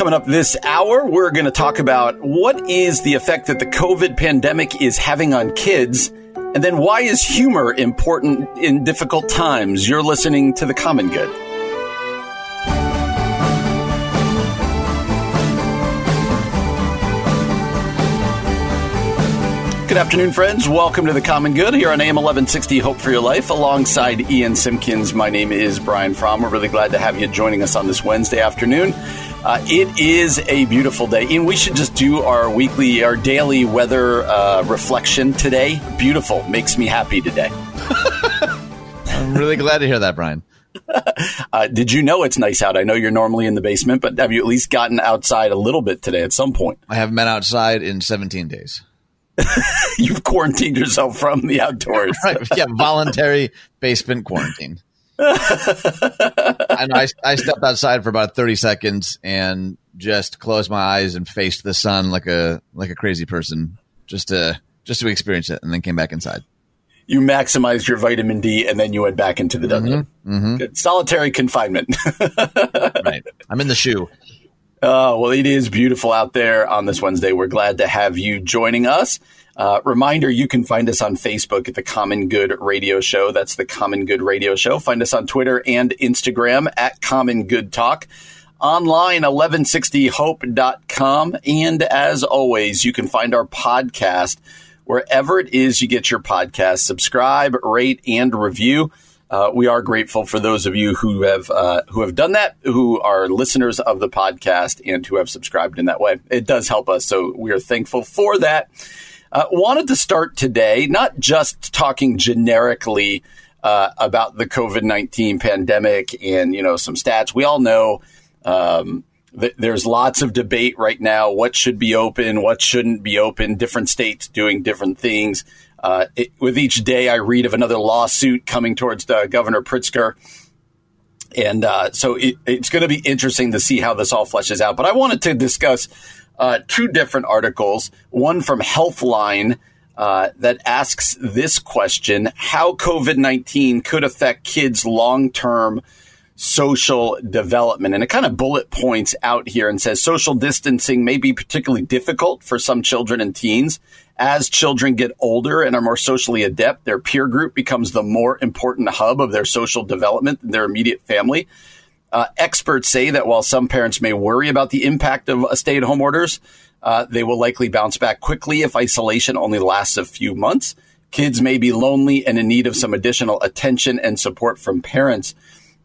Coming up this hour, we're going to talk about what is the effect that the COVID pandemic is having on kids, and then why is humor important in difficult times? You're listening to The Common Good. Good afternoon, friends. Welcome to the Common Good here on AM 1160 Hope for Your Life alongside Ian Simpkins. My name is Brian Fromm. We're really glad to have you joining us on this Wednesday afternoon. Uh, it is a beautiful day. and we should just do our weekly, our daily weather uh, reflection today. Beautiful. Makes me happy today. I'm really glad to hear that, Brian. uh, did you know it's nice out? I know you're normally in the basement, but have you at least gotten outside a little bit today at some point? I haven't been outside in 17 days. You've quarantined yourself from the outdoors. right. Yeah, voluntary basement quarantine. I I, I stepped outside for about 30 seconds and just closed my eyes and faced the sun like a like a crazy person just to just to experience it and then came back inside. You maximized your vitamin D and then you went back into the dungeon. Mm-hmm. Mm-hmm. Solitary confinement. right. I'm in the shoe. Uh, well, it is beautiful out there on this Wednesday. We're glad to have you joining us. Uh, reminder, you can find us on Facebook at the Common Good Radio Show. That's the Common Good Radio Show. Find us on Twitter and Instagram at Common Good Talk. Online, 1160hope.com. And as always, you can find our podcast wherever it is you get your podcast. Subscribe, rate, and review. Uh, we are grateful for those of you who have uh, who have done that, who are listeners of the podcast, and who have subscribed in that way. It does help us, so we are thankful for that. Uh, wanted to start today, not just talking generically uh, about the COVID nineteen pandemic and you know some stats. We all know. Um, there's lots of debate right now. What should be open? What shouldn't be open? Different states doing different things. Uh, it, with each day, I read of another lawsuit coming towards uh, Governor Pritzker. And uh, so it, it's going to be interesting to see how this all fleshes out. But I wanted to discuss uh, two different articles one from Healthline uh, that asks this question How COVID 19 could affect kids' long term social development. And it kind of bullet points out here and says social distancing may be particularly difficult for some children and teens. As children get older and are more socially adept, their peer group becomes the more important hub of their social development than their immediate family. Uh, experts say that while some parents may worry about the impact of stay at home orders, uh, they will likely bounce back quickly if isolation only lasts a few months. Kids may be lonely and in need of some additional attention and support from parents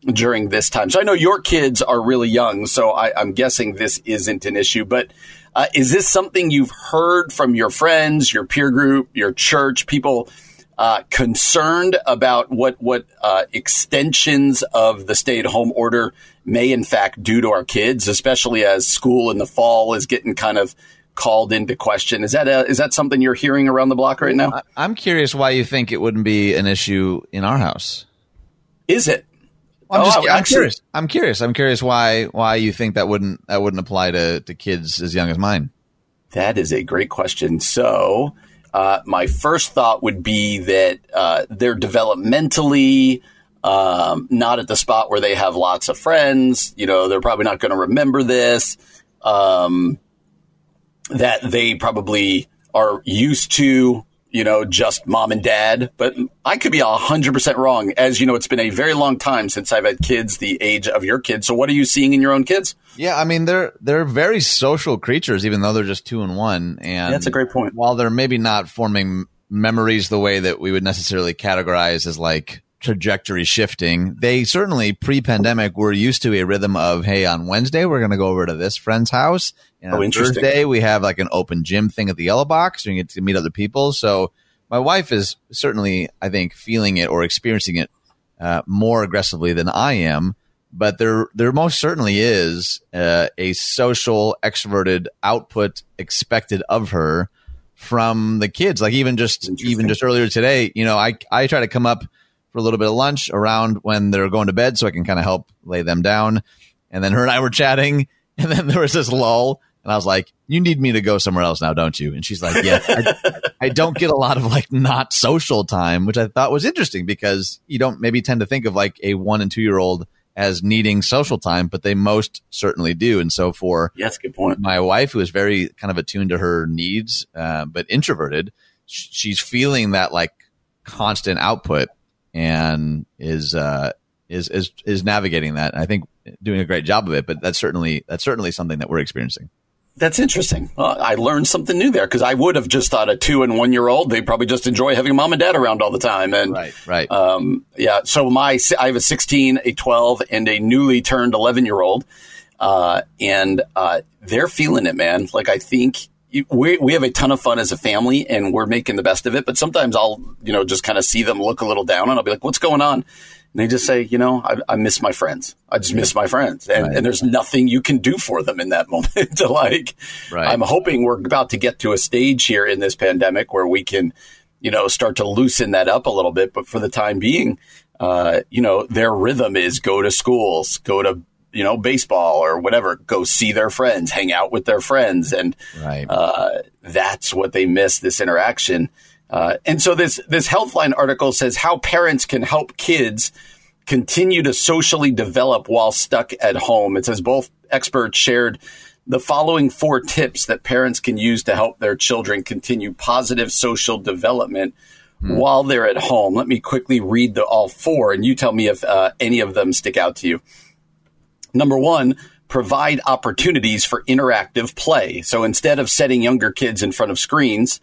during this time. So I know your kids are really young, so I, am guessing this isn't an issue. But uh, is this something you've heard from your friends, your peer group, your church, people uh, concerned about what what uh, extensions of the stay at home order may in fact do to our kids, especially as school in the fall is getting kind of called into question. Is that a, is that something you're hearing around the block right now? I'm curious why you think it wouldn't be an issue in our house. Is it? I'm, oh, just, I'm actually, curious. I'm curious. I'm curious why why you think that wouldn't that wouldn't apply to, to kids as young as mine. That is a great question. So, uh, my first thought would be that uh, they're developmentally um, not at the spot where they have lots of friends. You know, they're probably not going to remember this. Um, that they probably are used to you know, just mom and dad. But I could be 100% wrong. As you know, it's been a very long time since I've had kids the age of your kids. So what are you seeing in your own kids? Yeah, I mean, they're they're very social creatures, even though they're just two and one. And that's a great point. While they're maybe not forming memories the way that we would necessarily categorize as like trajectory shifting. They certainly pre-pandemic were used to a rhythm of, hey, on Wednesday we're going to go over to this friend's house, and oh, on Thursday we have like an open gym thing at the Yellow Box, and you get to meet other people. So my wife is certainly, I think, feeling it or experiencing it uh, more aggressively than I am. But there, there most certainly is uh, a social, extroverted output expected of her from the kids. Like even just, even just earlier today, you know, I, I try to come up for a little bit of lunch around when they're going to bed so I can kind of help lay them down. And then her and I were chatting, and then there was this lull. And I was like, you need me to go somewhere else now, don't you? And she's like, yeah, I, I, don't get a lot of like not social time, which I thought was interesting because you don't maybe tend to think of like a one and two year old as needing social time, but they most certainly do. And so for yes, good point. My wife, who is very kind of attuned to her needs, uh, but introverted, sh- she's feeling that like constant output and is uh, is is is navigating that. I think doing a great job of it. But that's certainly that's certainly something that we're experiencing. That's interesting. Well, I learned something new there because I would have just thought a two and one year old they probably just enjoy having mom and dad around all the time. And right, right, um, yeah. So my I have a sixteen, a twelve, and a newly turned eleven year old, uh, and uh, they're feeling it, man. Like I think we we have a ton of fun as a family, and we're making the best of it. But sometimes I'll you know just kind of see them look a little down, and I'll be like, "What's going on?" And they just say, you know, I, I miss my friends. I just miss my friends. And, right. and, there's nothing you can do for them in that moment to like, right. I'm hoping we're about to get to a stage here in this pandemic where we can, you know, start to loosen that up a little bit. But for the time being, uh, you know, their rhythm is go to schools, go to, you know, baseball or whatever, go see their friends, hang out with their friends. And, right. uh, that's what they miss this interaction. Uh, and so this this Healthline article says how parents can help kids continue to socially develop while stuck at home. It says both experts shared the following four tips that parents can use to help their children continue positive social development hmm. while they're at home. Let me quickly read the all four, and you tell me if uh, any of them stick out to you. Number one, provide opportunities for interactive play. So instead of setting younger kids in front of screens,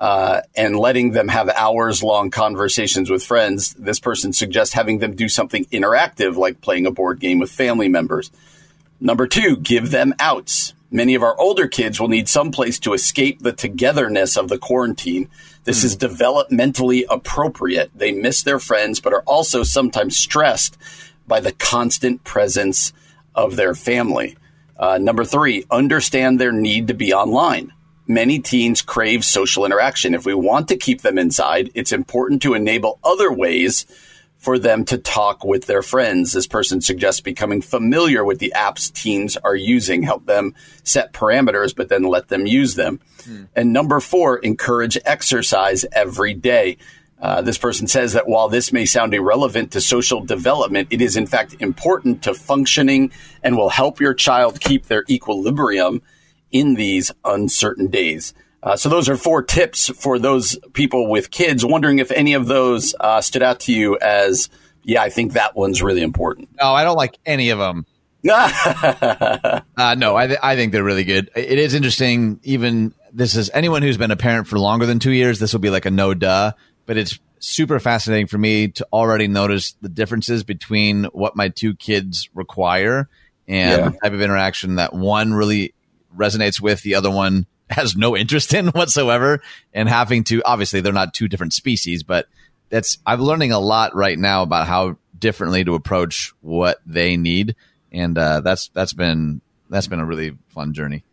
uh, and letting them have hours long conversations with friends, this person suggests having them do something interactive like playing a board game with family members. Number two, give them outs. Many of our older kids will need some place to escape the togetherness of the quarantine. This mm. is developmentally appropriate. They miss their friends, but are also sometimes stressed by the constant presence of their family. Uh, number three, understand their need to be online many teens crave social interaction. If we want to keep them inside, it's important to enable other ways for them to talk with their friends. This person suggests becoming familiar with the apps teens are using, help them set parameters, but then let them use them. Hmm. And number four, encourage exercise every day. Uh, this person says that while this may sound irrelevant to social development, it is in fact important to functioning and will help your child keep their equilibrium in these uncertain days. Uh, so those are four tips for those people with kids. Wondering if any of those uh, stood out to you as, yeah, I think that one's really important. No, I don't like any of them. uh, no, I, th- I think they're really good. It is interesting. Even this is anyone who's been a parent for longer than two years. This will be like a no duh, but it's super fascinating for me to already notice the differences between what my two kids require and yeah. the type of interaction that one really resonates with, the other one has no interest in whatsoever. And having to, obviously, they're not two different species, but that's, I'm learning a lot right now about how differently to approach what they need. And uh, that's, that's been, that's been a really fun journey.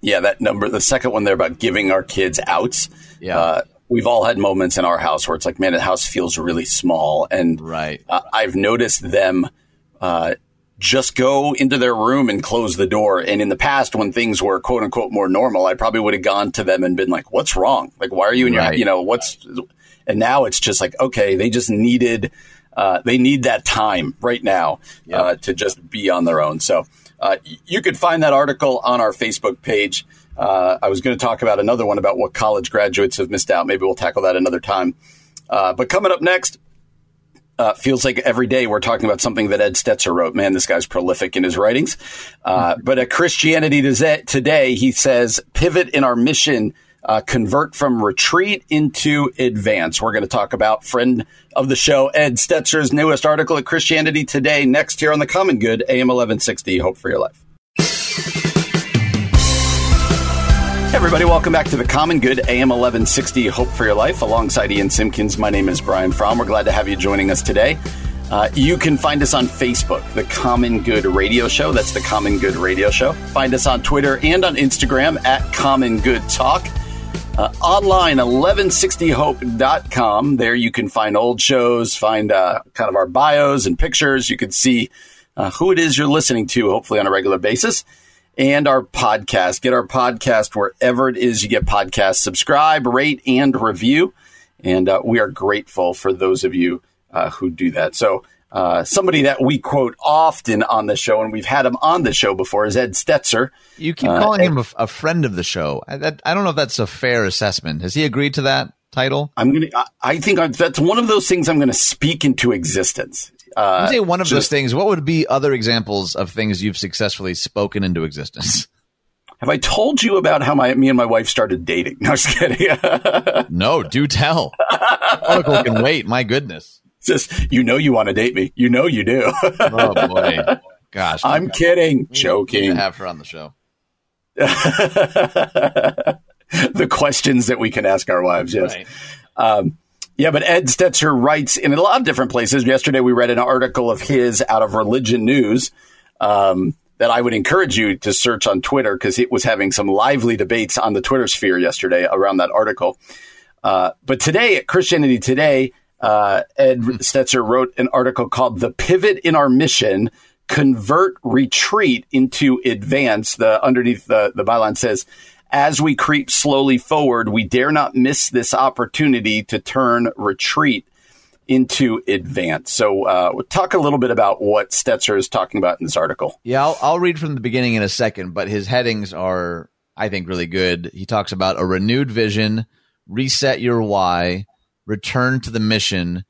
Yeah, that number, the second one there about giving our kids outs. Yeah. Uh, we've all had moments in our house where it's like, man, the house feels really small. And right. Uh, I've noticed them uh, just go into their room and close the door. And in the past, when things were quote unquote more normal, I probably would have gone to them and been like, what's wrong? Like, why are you in your, you know, what's, and now it's just like, okay, they just needed, uh, they need that time right now yep. uh, to just be on their own. So uh, you could find that article on our Facebook page. Uh, I was going to talk about another one about what college graduates have missed out. Maybe we'll tackle that another time. Uh, but coming up next, uh, feels like every day we're talking about something that Ed Stetzer wrote. Man, this guy's prolific in his writings. Uh, but at Christianity Today, he says, pivot in our mission, uh, convert from retreat into advance. We're going to talk about friend of the show, Ed Stetzer's newest article at Christianity Today next here on the Common Good, AM 1160. Hope for your life. Everybody, welcome back to the Common Good AM 1160 Hope for Your Life. Alongside Ian Simpkins, my name is Brian Fromm. We're glad to have you joining us today. Uh, you can find us on Facebook, the Common Good Radio Show. That's the Common Good Radio Show. Find us on Twitter and on Instagram at Common Good Talk. Uh, online, 1160hope.com. There you can find old shows, find uh, kind of our bios and pictures. You can see uh, who it is you're listening to, hopefully on a regular basis and our podcast. Get our podcast wherever it is you get podcasts. Subscribe, rate, and review. And uh, we are grateful for those of you uh, who do that. So Uh, somebody that we quote often on the show, and we've had him on the show before, is Ed Stetzer. You keep Uh, calling Ed- him a, a friend of the show. I, that, I don't know if that's a fair assessment. Has he agreed to that title? I'm gonna. I, I think I, that's one of those things I'm going to speak into existence. Uh, You say one of those things. What would be other examples of things you've successfully spoken into existence? have I told you about how my me and my wife started dating? No, just kidding. No, do tell. Article can wait. My goodness. just you know you want to date me. You know you do. Oh boy. Gosh. I'm kidding. need to Joking. have her on the show. the questions that we can ask our wives. Yes. Right. Um, yeah, but Ed Stetzer writes in a lot of different places. Yesterday, we read an article of his out of Religion News um, that I would encourage you to search on Twitter because it was having some lively debates on the Twitter sphere yesterday around that article. Uh, but today at Christianity Today, uh, Ed Stetzer wrote an article called "The Pivot in Our Mission: Convert Retreat into Advance." The underneath the the byline says, "As we creep slowly forward, we dare not miss this opportunity to turn retreat into advance." So, uh, we'll talk a little bit about what Stetzer is talking about in this article. Yeah, I'll, I'll read from the beginning in a second, but his headings are, I think, really good. He talks about a renewed vision, reset your why, return to the mission,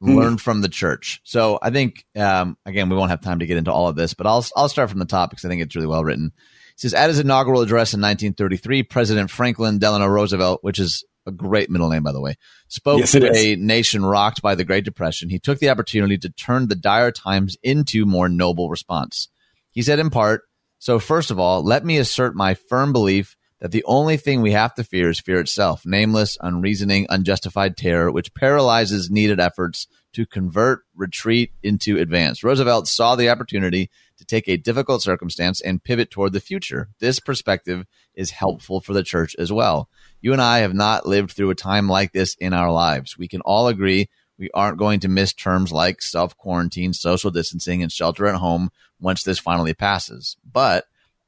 learn from the church. So I think, um, again, we won't have time to get into all of this, but I'll I'll start from the top because I think it's really well written. Says, at his inaugural address in 1933, President Franklin Delano Roosevelt, which is a great middle name, by the way, spoke Yes, to is. a nation rocked by the Great Depression. He took the opportunity to turn the dire times into more noble response. He said, in part, so first of all, let me assert my firm belief that the only thing we have to fear is fear itself, nameless, unreasoning, unjustified terror, which paralyzes needed efforts to convert retreat into advance. Roosevelt saw the opportunity to take a difficult circumstance and pivot toward the future. This perspective is helpful for the church as well. You and I have not lived through a time like this in our lives. We can all agree we aren't going to miss terms like self quarantine, social distancing, and shelter at home once this finally passes. But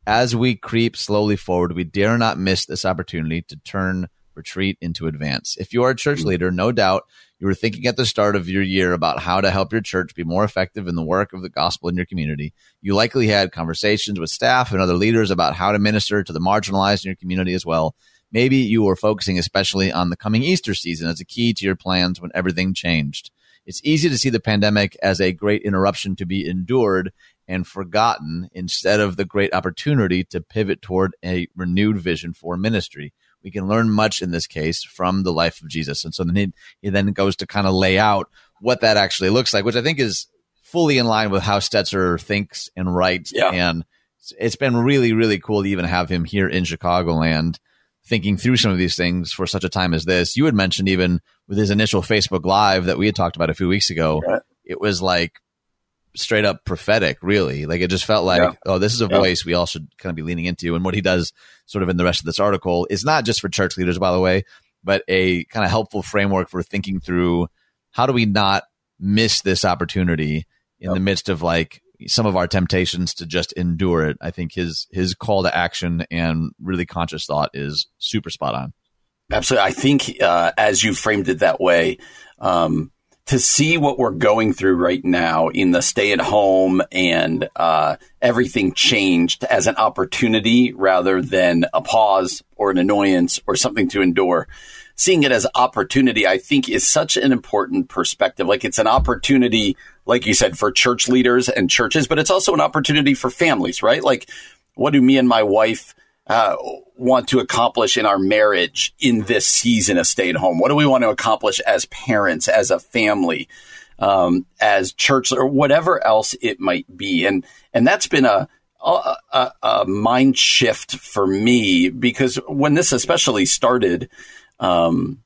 as we creep slowly forward, we dare not miss this opportunity to turn retreat into advance. If you are a church hmm. leader, no doubt you were thinking at the start of your year about how to help your church be more effective in the work of the gospel in your community. You likely had conversations with staff and other leaders about how to minister to the marginalized in your community as well. Maybe you were focusing especially on the coming Easter season as a key to your plans when everything changed. It's easy to see the pandemic as a great interruption to be endured and forgotten instead of the great opportunity to pivot toward a renewed vision for ministry. We can learn much in this case from the life of Jesus. And so then he, he then goes to kind of lay out what that actually looks like, which I think is fully in line with how Stetzer thinks and writes. Yeah. And it's been really, really cool to even have him here in Chicagoland thinking through some of these things for such a time as this. You had mentioned even with his initial Facebook Live that we had talked about a few weeks ago, Right. it was like straight up prophetic, really. Like it just felt like, Yeah. oh, this is a Yeah. voice we all should kind of be leaning into. And what he does sort of in the rest of this article is not just for church leaders, by the way, but a kind of helpful framework for thinking through how do we not miss this opportunity in Yep. the midst of like some of our temptations to just endure it. I think his his call to action and really conscious thought is super spot on. Absolutely. I think uh, as you framed it that way, um, to see what we're going through right now in the stay at home and uh, everything changed as an opportunity rather than a pause or an annoyance or something to endure. Seeing it as opportunity, I think, is such an important perspective. Like it's an opportunity, like you said, for church leaders and churches, but it's also an opportunity for families, right? Like, what do me and my wife uh, want to accomplish in our marriage in this season of stay at home? What do we want to accomplish as parents, as a family, um, as church, or whatever else it might be? And and that's been a a, a, a mind shift for me because when this especially started, um,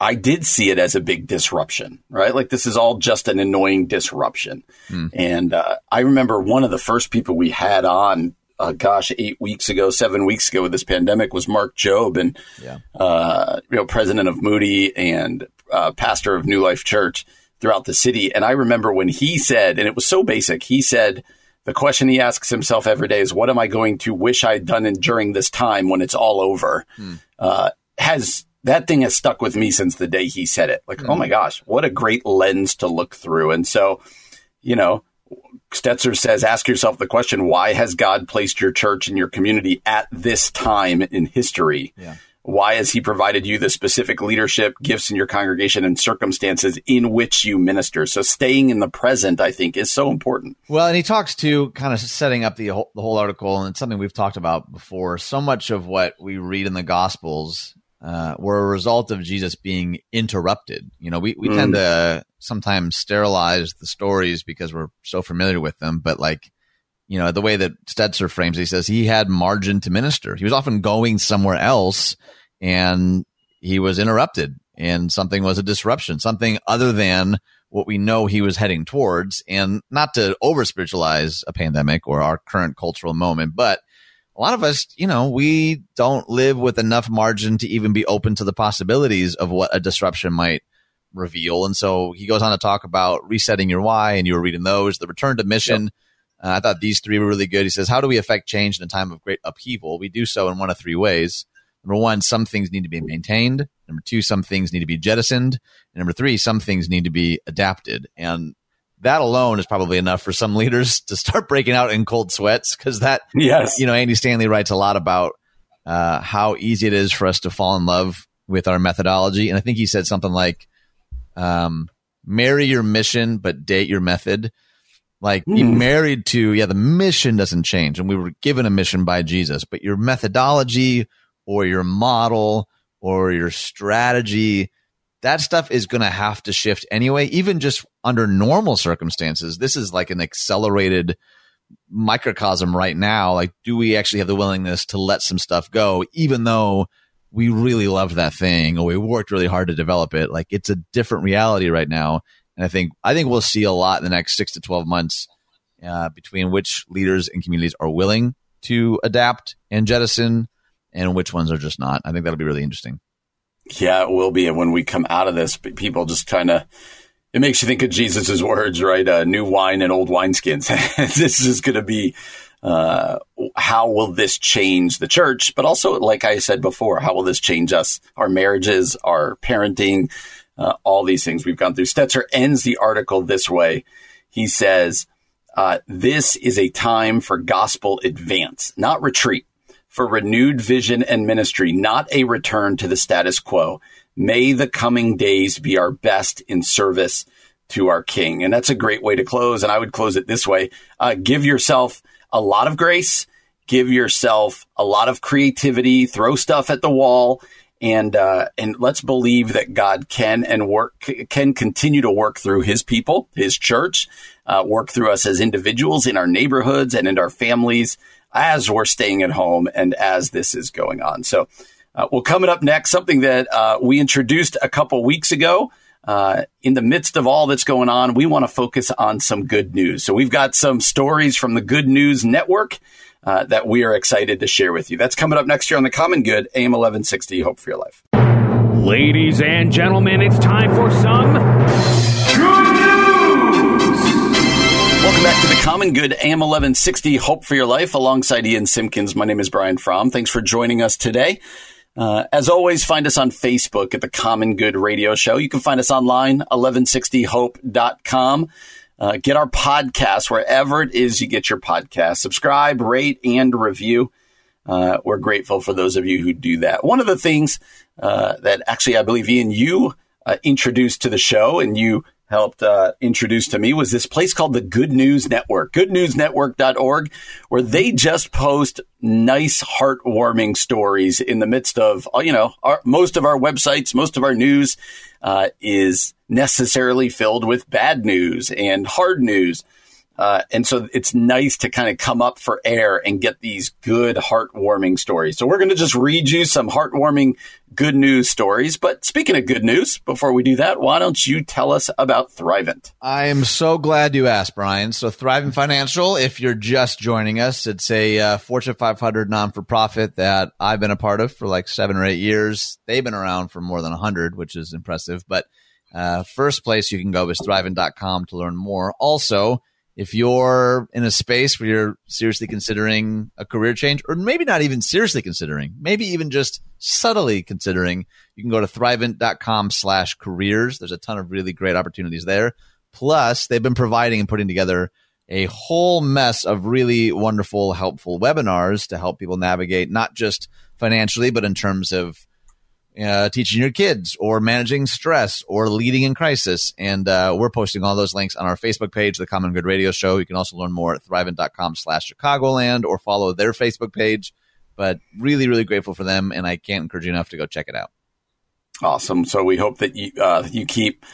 I did see it as a big disruption, right? Like this is all just an annoying disruption. And uh, I remember one of the first people we had on, uh, gosh, eight weeks ago, seven weeks ago with this pandemic was Mark Jobe and, Yeah. uh, you know, president of Moody and uh, pastor of New Life Church throughout the city. And I remember when he said, and it was so basic, he said, the question he asks himself every day is, what am I going to wish I'd done in, during this time when it's all over? Uh, has that thing has stuck with me since the day he said it. Like, oh my gosh, what a great lens to look through. And so you know, Stetzer says, ask yourself the question, why has God placed your church and your community at this time in history? Yeah. Why has he provided you the specific leadership, gifts in your congregation, and circumstances in which you minister? So staying in the present, I think, is so important. Well, and he talks to kind of setting up the whole, the whole article, and it's something we've talked about before. So much of what we read in the Gospels uh, were a result of Jesus being interrupted. You know, we, we mm. tend to sometimes sterilize the stories because we're so familiar with them, but like, you know, the way that Stetzer frames it, he says he had margin to minister. He was often going somewhere else and he was interrupted and something was a disruption, something other than what we know he was heading towards. And not to over spiritualize a pandemic or our current cultural moment, but a lot of us, you know, we don't live with enough margin to even be open to the possibilities of what a disruption might reveal. And so he goes on to talk about resetting your why, and you were reading those, the return to mission. Yep. Uh, I thought these three were really good. He says, How do we affect change in a time of great upheaval? We do so in one of three ways. Number one, some things need to be maintained. Number two, some things need to be jettisoned. And number three, some things need to be adapted. And that alone is probably enough for some leaders to start breaking out in cold sweats because that, yes, you know, Andy Stanley writes a lot about uh, how easy it is for us to fall in love with our methodology. And I think he said something like, um, marry your mission, but date your method. Like mm. be hmm. married to, yeah, the mission doesn't change. And we were given a mission by Jesus, but your methodology or your model or your strategy that stuff is going to have to shift anyway, even just under normal circumstances. This is like an accelerated microcosm right now. Like, do we actually have the willingness to let some stuff go, even though we really love that thing or we worked really hard to develop it? Like, it's a different reality right now. And I think, I think we'll see a lot in the next six to 12 months uh, between which leaders and communities are willing to adapt and jettison and which ones are just not. I think that'll be really interesting. Yeah, it will be. And when we come out of this, people just kind of, it makes you think of Jesus's words, right? Uh, new wine and old wineskins. this is going to be, uh, how will this change the church? But also, like I said before, how will this change us, our marriages, our parenting, uh, all these things we've gone through. Stetzer ends the article this way. He says, uh, this is a time for gospel advance, not retreat for renewed vision and ministry, not a return to the status quo. May the coming days be our best in service to our King. And that's a great way to close. And I would close it this way uh, give yourself a lot of grace, give yourself a lot of creativity, throw stuff at the wall. And uh, and let's believe that God can and work can continue to work through His people, His church, uh, work through us as individuals in our neighborhoods and in our families, as we're staying at home and as this is going on. So, uh, well, coming up next, something that uh, we introduced a couple weeks ago. Uh, in the midst of all that's going on, we want to focus on some good news. So, we've got some stories from the Good News Network uh, that we are excited to share with you. That's coming up next year on The Common Good, AM 1160. Hope for your life. Ladies and gentlemen, it's time for some Welcome back to the Common Good AM 1160 Hope for Your Life alongside Ian Simpkins. My name is Brian Fromm. Thanks for joining us today. Uh, as always, find us on Facebook at the Common Good Radio Show. You can find us online, 1160hope.com. Uh, get our podcast wherever it is you get your podcast. Subscribe, rate, and review. Uh, we're grateful for those of you who do that. One of the things uh, that actually I believe Ian you uh, introduced to the show, and you helped uh, introduce to me was this place called the Good News Network, goodnewsnetwork.org, where they just post nice, heartwarming stories in the midst of, uh, you know, our, most of our websites, most of our news uh, is necessarily filled with bad news and hard news. Uh, and so it's nice to kind of come up for air and get these good, heartwarming stories. So we're going to just read you some heartwarming good news stories. But speaking of good news, before we do that, why don't you tell us about Thrivent? I am so glad you asked, Brian. So Thrivent Financial, if you're just joining us, it's a uh, Fortune 500 non for profit that I've been a part of for like seven or eight years. They've been around for more than 100, which is impressive. But uh, first place you can go is thrivent.com to learn more. Also, if you're in a space where you're seriously considering a career change, or maybe not even seriously considering, maybe even just subtly considering, you can go to thrivent.com slash careers. There's a ton of really great opportunities there. Plus, they've been providing and putting together a whole mess of really wonderful, helpful webinars to help people navigate not just financially, but in terms of uh, teaching your kids or managing stress or leading in crisis. And uh, we're posting all those links on our Facebook page, The Common Good Radio Show. You can also learn more at thrivent.com slash Chicagoland or follow their Facebook page. But really, really grateful for them. And I can't encourage you enough to go check it out. Awesome. So we hope that you, uh, you keep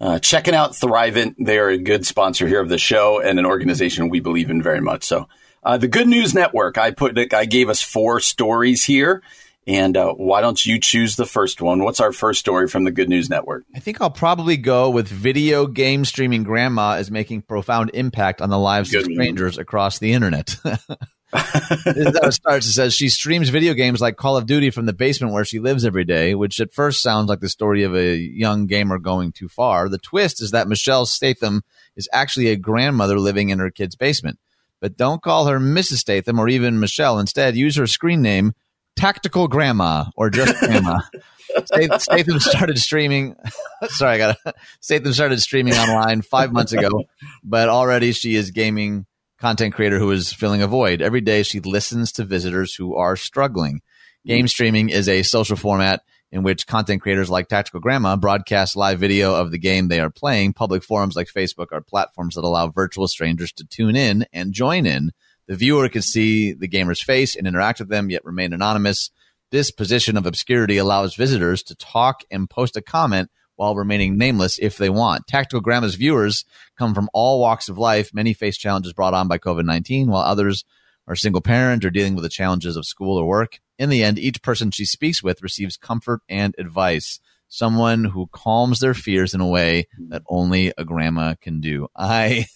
uh, checking out Thrivent. They are a good sponsor here of the show and an organization we believe in very much. So uh, the Good News Network, I put, I gave us four stories here. And uh, why don't you choose the first one? What's our first story from the Good News Network? I think I'll probably go with video game streaming grandma is making profound impact on the lives Good of strangers one. across the internet. this is how it starts. It says she streams video games like Call of Duty from the basement where she lives every day, which at first sounds like the story of a young gamer going too far. The twist is that Michelle Statham is actually a grandmother living in her kid's basement. But don't call her Mrs. Statham or even Michelle. Instead, use her screen name, Tactical Grandma, or just Grandma. Statham started streaming. sorry, I got Statham started streaming online five months ago, but already she is gaming content creator who is filling a void. Every day she listens to visitors who are struggling. Game streaming is a social format in which content creators like Tactical Grandma broadcast live video of the game they are playing. Public forums like Facebook are platforms that allow virtual strangers to tune in and join in. The viewer can see the gamer's face and interact with them, yet remain anonymous. This position of obscurity allows visitors to talk and post a comment while remaining nameless if they want. Tactical Grandma's viewers come from all walks of life. Many face challenges brought on by COVID 19, while others are single parent or dealing with the challenges of school or work. In the end, each person she speaks with receives comfort and advice. Someone who calms their fears in a way that only a grandma can do. I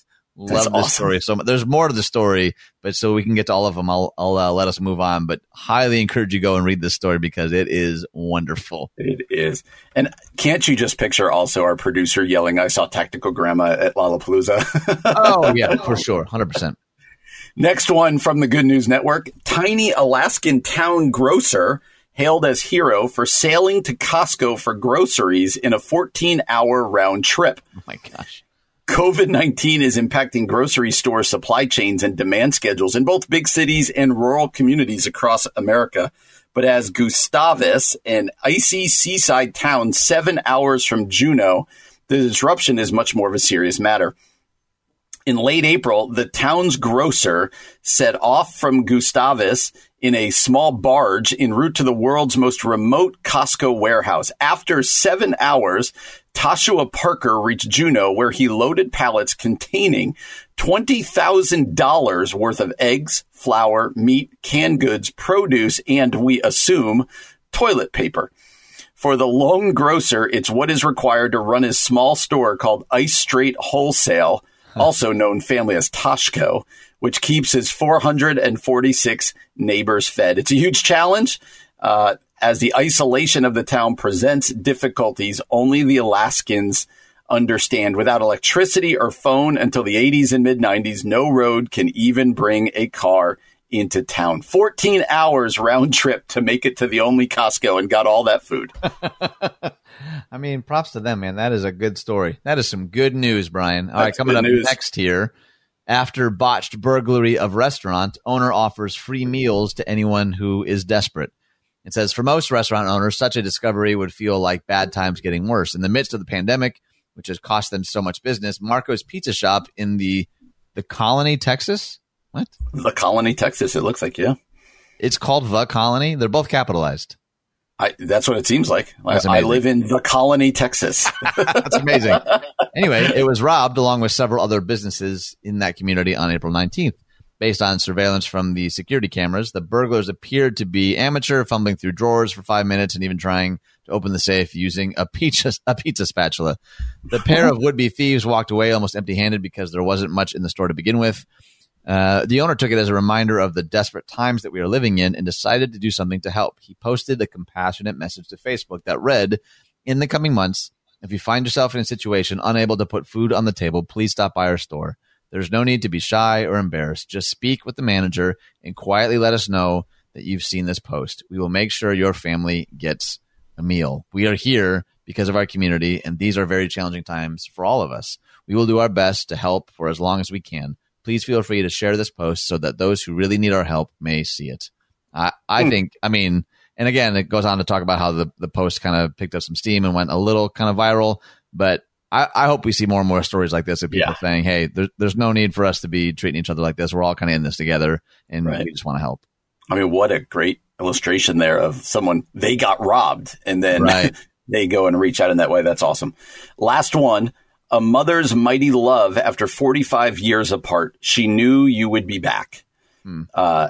Love this awesome. story so much. There's more to the story, but so we can get to all of them, I'll, I'll uh, let us move on. But highly encourage you go and read this story because it is wonderful. It is. And can't you just picture also our producer yelling, I saw Tactical Grandma at Lollapalooza? oh, yeah, for sure. 100%. Next one from the Good News Network Tiny Alaskan town grocer hailed as hero for sailing to Costco for groceries in a 14 hour round trip. Oh, my gosh. COVID 19 is impacting grocery store supply chains and demand schedules in both big cities and rural communities across America. But as Gustavus, an icy seaside town seven hours from Juneau, the disruption is much more of a serious matter. In late April, the town's grocer set off from Gustavus in a small barge en route to the world's most remote Costco warehouse. After seven hours, Toshua Parker reached Juneau, where he loaded pallets containing $20,000 worth of eggs, flour, meat, canned goods, produce, and we assume toilet paper. For the lone grocer, it's what is required to run his small store called Icy Strait Wholesale, also known family as Toshco, which keeps his 446 neighbors fed. It's a huge challenge. Uh, as the isolation of the town presents difficulties only the Alaskans understand. Without electricity or phone until the 80s and mid 90s, no road can even bring a car into town. 14 hours round trip to make it to the only Costco and got all that food. I mean, props to them, man. That is a good story. That is some good news, Brian. All That's right, coming up news. next here. After botched burglary of restaurant, owner offers free meals to anyone who is desperate. It says for most restaurant owners, such a discovery would feel like bad times getting worse. In the midst of the pandemic, which has cost them so much business, Marco's Pizza Shop in the the Colony, Texas. What? The Colony, Texas. It looks like yeah. It's called the Colony. They're both capitalized. I, that's what it seems like. I, I, live in the Colony, Texas. that's amazing. Anyway, it was robbed along with several other businesses in that community on April 19th. Based on surveillance from the security cameras, the burglars appeared to be amateur, fumbling through drawers for five minutes and even trying to open the safe using a pizza, a pizza spatula. The pair of would be thieves walked away almost empty handed because there wasn't much in the store to begin with. Uh, the owner took it as a reminder of the desperate times that we are living in and decided to do something to help. He posted a compassionate message to Facebook that read, In the coming months, if you find yourself in a situation unable to put food on the table, please stop by our store. There's no need to be shy or embarrassed. Just speak with the manager and quietly let us know that you've seen this post. We will make sure your family gets a meal. We are here because of our community, and these are very challenging times for all of us. We will do our best to help for as long as we can. Please feel free to share this post so that those who really need our help may see it. I, I hmm. think, I mean, and again, it goes on to talk about how the, the post kind of picked up some steam and went a little kind of viral. But I, I hope we see more and more stories like this of people yeah. saying, hey, there, there's no need for us to be treating each other like this. We're all kind of in this together and right. we just want to help. I mean, what a great illustration there of someone, they got robbed and then right. they go and reach out in that way. That's awesome. Last one. A mother's mighty love after 45 years apart. She knew you would be back. Hmm. Uh,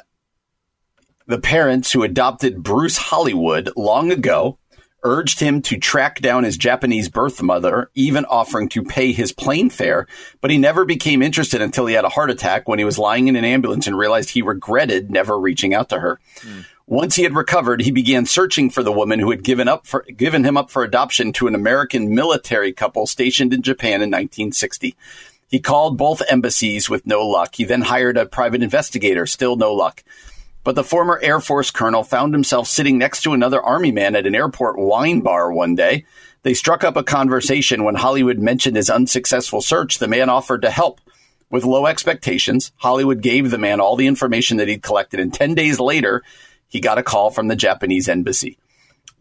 the parents who adopted Bruce Hollywood long ago urged him to track down his Japanese birth mother, even offering to pay his plane fare. But he never became interested until he had a heart attack when he was lying in an ambulance and realized he regretted never reaching out to her. Mm. Once he had recovered, he began searching for the woman who had given up for, given him up for adoption to an American military couple stationed in Japan in 1960. He called both embassies with no luck. He then hired a private investigator, still no luck. But the former Air Force colonel found himself sitting next to another Army man at an airport wine bar one day. They struck up a conversation when Hollywood mentioned his unsuccessful search. The man offered to help. With low expectations, Hollywood gave the man all the information that he'd collected, and 10 days later, he got a call from the Japanese embassy.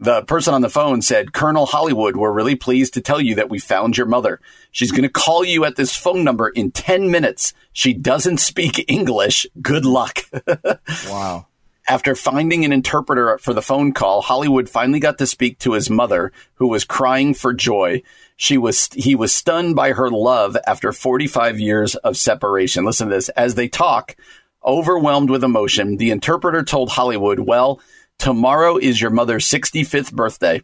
The person on the phone said, Colonel Hollywood, we're really pleased to tell you that we found your mother. She's going to call you at this phone number in 10 minutes. She doesn't speak English. Good luck. wow. After finding an interpreter for the phone call, Hollywood finally got to speak to his mother, who was crying for joy. She was, he was stunned by her love after 45 years of separation. Listen to this. As they talk, overwhelmed with emotion, the interpreter told Hollywood, well, Tomorrow is your mother's 65th birthday.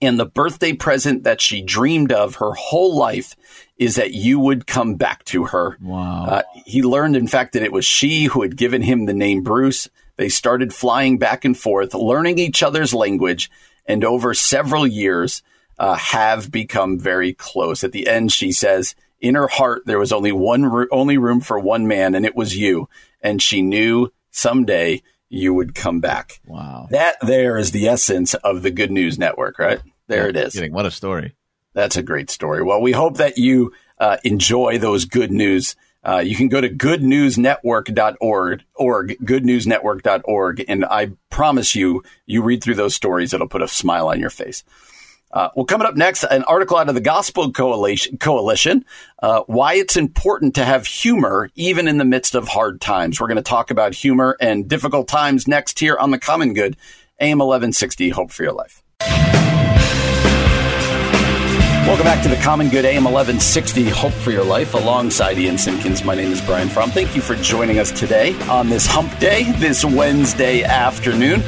And the birthday present that she dreamed of her whole life is that you would come back to her. Wow. Uh, he learned, in fact, that it was she who had given him the name Bruce. They started flying back and forth, learning each other's language, and over several years uh, have become very close. At the end, she says, in her heart, there was only one, only room for one man, and it was you. And she knew someday you would come back. Wow. That there is the essence of the Good News Network, right? There yeah, it is. Kidding. What a story. That's a great story. Well, we hope that you uh, enjoy those good news. Uh, you can go to goodnewsnetwork.org, org, goodnewsnetwork.org, and I promise you, you read through those stories, it'll put a smile on your face. Uh, well, coming up next, an article out of the Gospel Coalition, Coalition uh, why it's important to have humor even in the midst of hard times. We're going to talk about humor and difficult times next here on the Common Good, AM 1160, Hope for Your Life. Welcome back to the Common Good AM 1160 Hope for Your Life alongside Ian Simpkins. My name is Brian Fromm. Thank you for joining us today on this hump day, this Wednesday afternoon.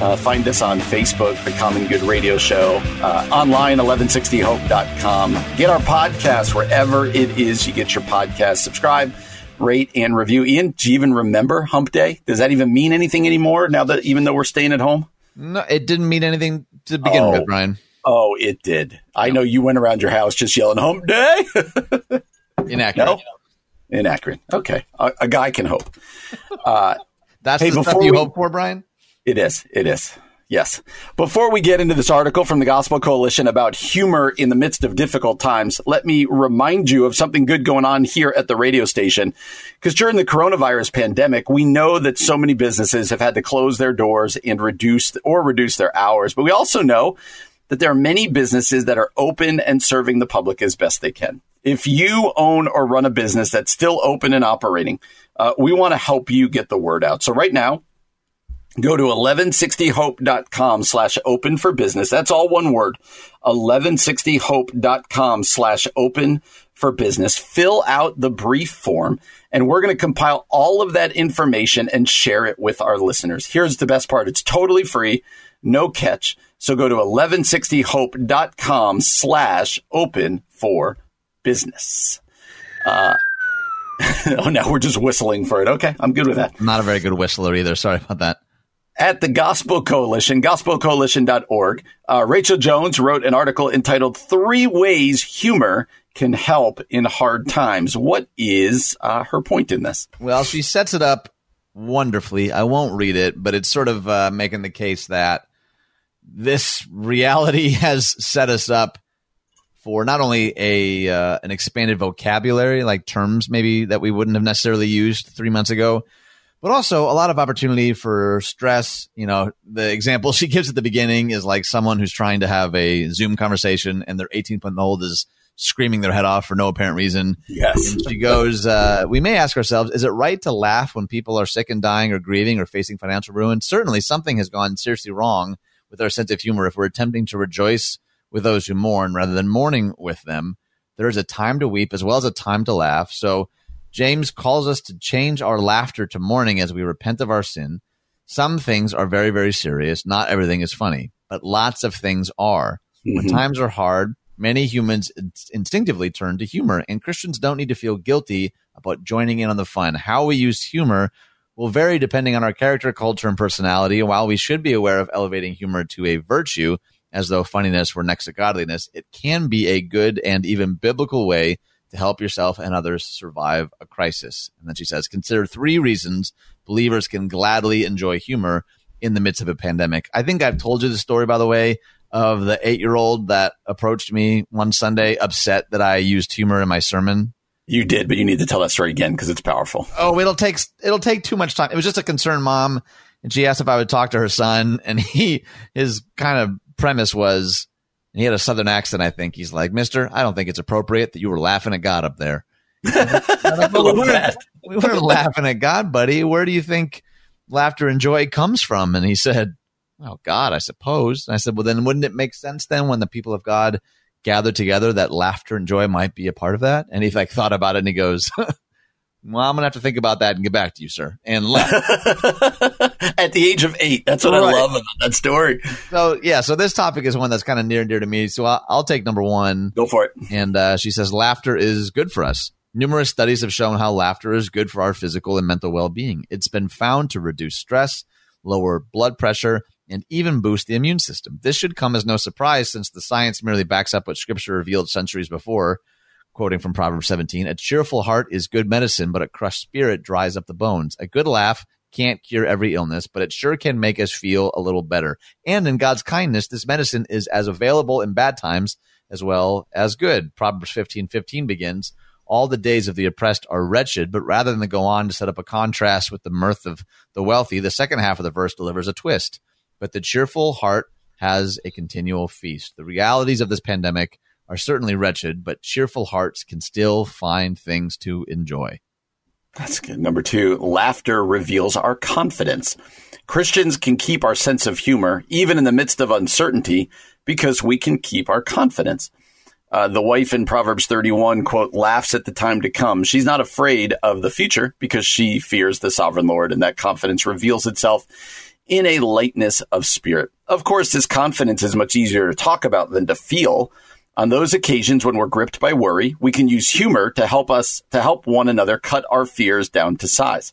Uh, find us on Facebook, The Common Good Radio Show, uh, online, 1160hope.com. Get our podcast wherever it is you get your podcast. Subscribe, rate, and review. Ian, do you even remember Hump Day? Does that even mean anything anymore now that even though we're staying at home? No, it didn't mean anything to begin oh. with, Brian. Oh, it did. I know you went around your house just yelling Hump Day. Inaccurate. No? Inaccurate. Okay. A, a guy can hope. Uh, That's hey, the stuff you we, hope for, Brian? It is. It is. Yes. Before we get into this article from the Gospel Coalition about humor in the midst of difficult times, let me remind you of something good going on here at the radio station. Because during the coronavirus pandemic, we know that so many businesses have had to close their doors and reduce or reduce their hours. But we also know that there are many businesses that are open and serving the public as best they can. If you own or run a business that's still open and operating, uh, we want to help you get the word out. So right now, Go to 1160hope.com slash open for business. That's all one word. 1160hope.com slash open for business. Fill out the brief form and we're going to compile all of that information and share it with our listeners. Here's the best part. It's totally free. No catch. So go to 1160hope.com slash open for business. Uh, oh, now we're just whistling for it. Okay. I'm good with that. Not a very good whistler either. Sorry about that at the Gospel Coalition, gospelcoalition.org, uh, Rachel Jones wrote an article entitled Three Ways Humor Can Help in Hard Times. What is uh, her point in this? Well, she sets it up wonderfully. I won't read it, but it's sort of uh, making the case that this reality has set us up for not only a uh, an expanded vocabulary, like terms maybe that we wouldn't have necessarily used three months ago, but also a lot of opportunity for stress. You know, the example she gives at the beginning is like someone who's trying to have a Zoom conversation and their 18 month old is screaming their head off for no apparent reason. Yes. And she goes, uh, We may ask ourselves, is it right to laugh when people are sick and dying or grieving or facing financial ruin? Certainly something has gone seriously wrong with our sense of humor if we're attempting to rejoice with those who mourn rather than mourning with them. There is a time to weep as well as a time to laugh. So James calls us to change our laughter to mourning as we repent of our sin. Some things are very, very serious. Not everything is funny, but lots of things are. Mm-hmm. When times are hard, many humans instinctively turn to humor, and Christians don't need to feel guilty about joining in on the fun. How we use humor will vary depending on our character, culture, and personality. While we should be aware of elevating humor to a virtue, as though funniness were next to godliness, it can be a good and even biblical way to help yourself and others survive a crisis. And then she says, consider three reasons believers can gladly enjoy humor in the midst of a pandemic. I think I've told you the story, by the way, of the eight year old that approached me one Sunday upset that I used humor in my sermon. You did, but you need to tell that story again because it's powerful. Oh, it'll take it'll take too much time. It was just a concerned mom, and she asked if I would talk to her son, and he his kind of premise was he had a southern accent. I think he's like, Mister, I don't think it's appropriate that you were laughing at God up there. we, weren't, laughing at God, buddy. Where do you think laughter and joy comes from? And he said, Oh, God, I suppose. And I said, Well, then wouldn't it make sense then when the people of God gather together that laughter and joy might be a part of that? And he like thought about it and he goes, Well, I'm gonna have to think about that and get back to you, sir. And left at the age of eight. That's what right. I love about that story. So yeah, so this topic is one that's kind of near and dear to me. So I'll, I'll take number one. Go for it. And uh, she says laughter is good for us. Numerous studies have shown how laughter is good for our physical and mental well-being. It's been found to reduce stress, lower blood pressure, and even boost the immune system. This should come as no surprise since the science merely backs up what Scripture revealed centuries before quoting from Proverbs 17, a cheerful heart is good medicine, but a crushed spirit dries up the bones. A good laugh can't cure every illness, but it sure can make us feel a little better. And in God's kindness, this medicine is as available in bad times as well as good. Proverbs 15, 15 begins, all the days of the oppressed are wretched, but rather than go on to set up a contrast with the mirth of the wealthy, the second half of the verse delivers a twist. But the cheerful heart has a continual feast. The realities of this pandemic are certainly wretched, but cheerful hearts can still find things to enjoy. That's good. Number two, laughter reveals our confidence. Christians can keep our sense of humor even in the midst of uncertainty because we can keep our confidence. Uh, the wife in Proverbs 31, quote, laughs at the time to come. She's not afraid of the future because she fears the sovereign Lord, and that confidence reveals itself in a lightness of spirit. Of course, this confidence is much easier to talk about than to feel. On those occasions when we're gripped by worry, we can use humor to help us to help one another cut our fears down to size.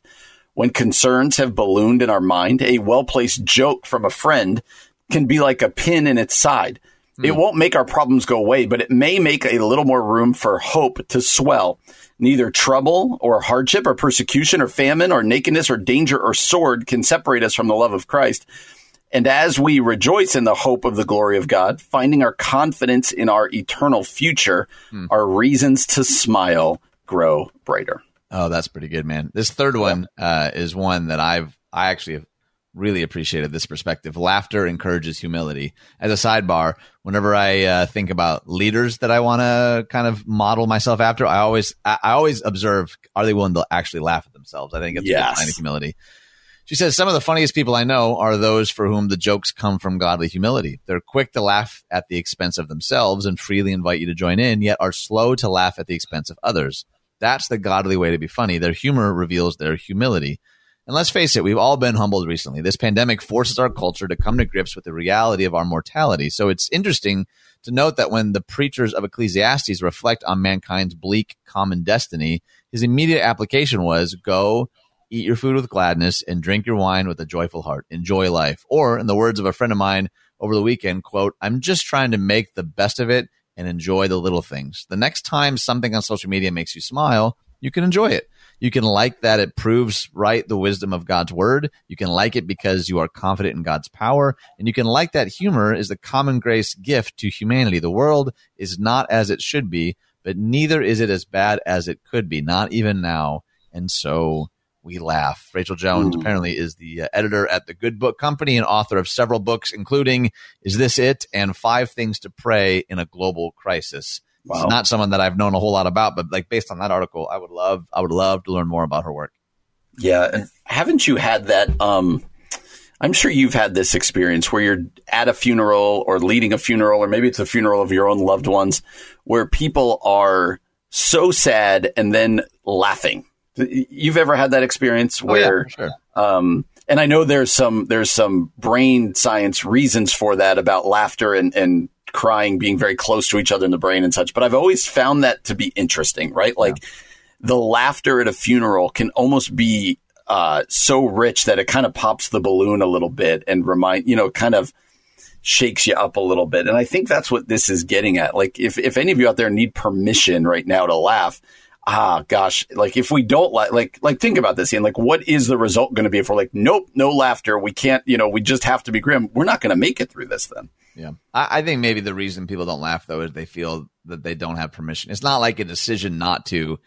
When concerns have ballooned in our mind, a well-placed joke from a friend can be like a pin in its side. Mm. It won't make our problems go away, but it may make a little more room for hope to swell. Neither trouble or hardship or persecution or famine or nakedness or danger or sword can separate us from the love of Christ. And as we rejoice in the hope of the glory of God, finding our confidence in our eternal future, hmm. our reasons to smile grow brighter. Oh, that's pretty good, man. This third one uh, is one that I've I actually have really appreciated this perspective. Laughter encourages humility. As a sidebar, whenever I uh, think about leaders that I want to kind of model myself after, I always I, I, always observe: are they willing to actually laugh at themselves? I think it's yes. a sign of humility. She says some of the funniest people I know are those for whom the jokes come from godly humility. They're quick to laugh at the expense of themselves and freely invite you to join in, yet are slow to laugh at the expense of others. That's the godly way to be funny. Their humor reveals their humility. And let's face it, we've all been humbled recently. This pandemic forces our culture to come to grips with the reality of our mortality. So it's interesting to note that when the preachers of Ecclesiastes reflect on mankind's bleak common destiny, his immediate application was go eat your food with gladness and drink your wine with a joyful heart. Enjoy life. Or in the words of a friend of mine over the weekend, quote, I'm just trying to make the best of it and enjoy the little things. The next time something on social media makes you smile, you can enjoy it. You can like that it proves right the wisdom of God's word. You can like it because you are confident in God's power. And you can like that humor is the common grace gift to humanity. The world is not as it should be, but neither is it as bad as it could be, not even now. And so we laugh. Rachel Jones mm. apparently is the uh, editor at the Good Book Company and author of several books, including Is This It? and Five Things to Pray in a Global Crisis. Wow. It's not someone that I've known a whole lot about, but like based on that article, I would love, I would love to learn more about her work. Yeah. And Haven't you had that? Um, I'm sure you've had this experience where you're at a funeral or leading a funeral, or maybe it's a funeral of your own loved ones where people are so sad and then laughing You've ever had that experience where, oh, yeah, sure. um, and I know there's some there's some brain science reasons for that about laughter and, and crying being very close to each other in the brain and such. But I've always found that to be interesting, right? Like yeah. the laughter at a funeral can almost be uh, so rich that it kind of pops the balloon a little bit and remind you know kind of shakes you up a little bit. And I think that's what this is getting at. Like if if any of you out there need permission right now to laugh ah, gosh, like if we don't like, like, like think about this, Ian, like what is the result going to be if we're like, nope, no laughter. We can't, you know, we just have to be grim. We're not going to make it through this then. Yeah. I, I, think maybe the reason people don't laugh though is they feel that they don't have permission. It's not like a decision not to,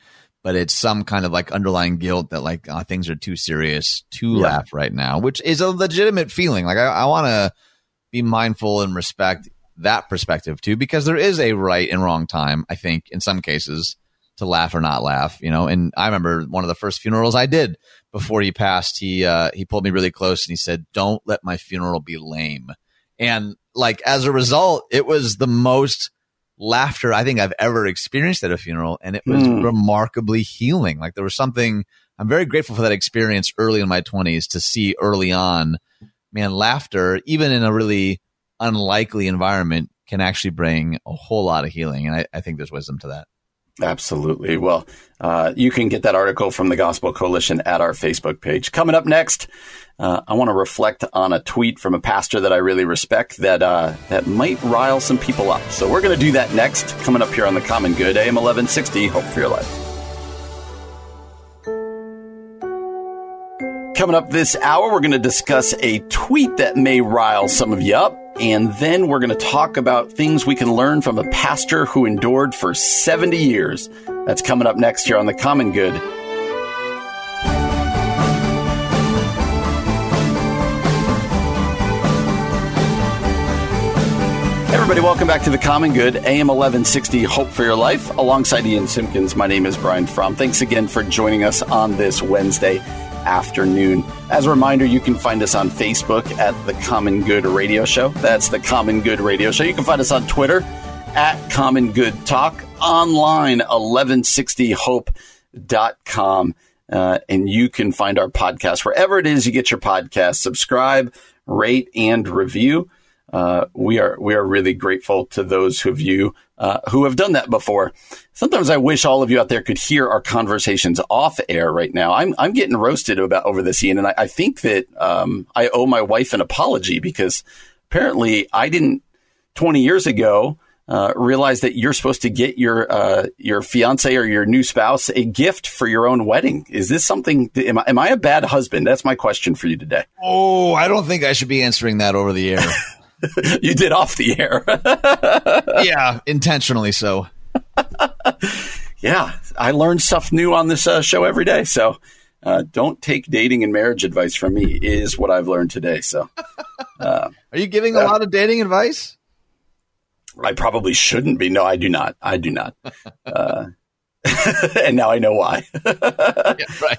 but it's some kind of like underlying guilt that like oh, things are too serious to yeah. laugh right now, which is a legitimate feeling. Like I, I want to be mindful and respect that perspective too, because there is a right and wrong time, I think, in some cases to laugh or not laugh, you know. And I remember one of the first funerals I did before he passed. He uh, he pulled me really close and he said, "Don't let my funeral be lame." And like as a result, it was the most laughter I think I've ever experienced at a funeral, and it was mm. remarkably healing. Like there was something. I'm very grateful for that experience early in my 20s to see early on, man, laughter, even in a really unlikely environment, can actually bring a whole lot of healing. And I, I think there's wisdom to that. Absolutely. Well, uh, you can get that article from the Gospel Coalition at our Facebook page. Coming up next, uh, I want to reflect on a tweet from a pastor that I really respect that uh, that might rile some people up. So we're going to do that next. Coming up here on the Common Good, AM eleven sixty. Hope for your life. Coming up this hour, we're going to discuss a tweet that may rile some of you up. And then we're going to talk about things we can learn from a pastor who endured for 70 years. That's coming up next here on The Common Good. everybody, welcome back to the Common Good, AM 1160, Hope for Your Life. Alongside Ian Simpkins, my name is Brian Fromm. Thanks again for joining us on this Wednesday afternoon. As a reminder, you can find us on Facebook at The Common Good Radio Show. That's The Common Good Radio Show. You can find us on Twitter at Common Good Talk, online 1160hope.com. Uh, and you can find our podcast wherever it is you get your podcast. Subscribe, rate, and review. Uh, we are we are really grateful to those of you uh, who have done that before. Sometimes I wish all of you out there could hear our conversations off air right now. I'm I'm getting roasted about over this, Ian, and I, I think that um, I owe my wife an apology because apparently I didn't 20 years ago. Uh, realize that you're supposed to get your uh, your fiance or your new spouse a gift for your own wedding. Is this something? Am I, am I a bad husband? That's my question for you today. Oh, I don't think I should be answering that over the air. you did off the air. yeah, intentionally so. yeah, I learn stuff new on this uh, show every day. So uh, don't take dating and marriage advice from me, is what I've learned today. So, uh, are you giving a lot of dating advice? I probably shouldn't be. No, I do not. I do not. Uh, and now I know why. yeah, right.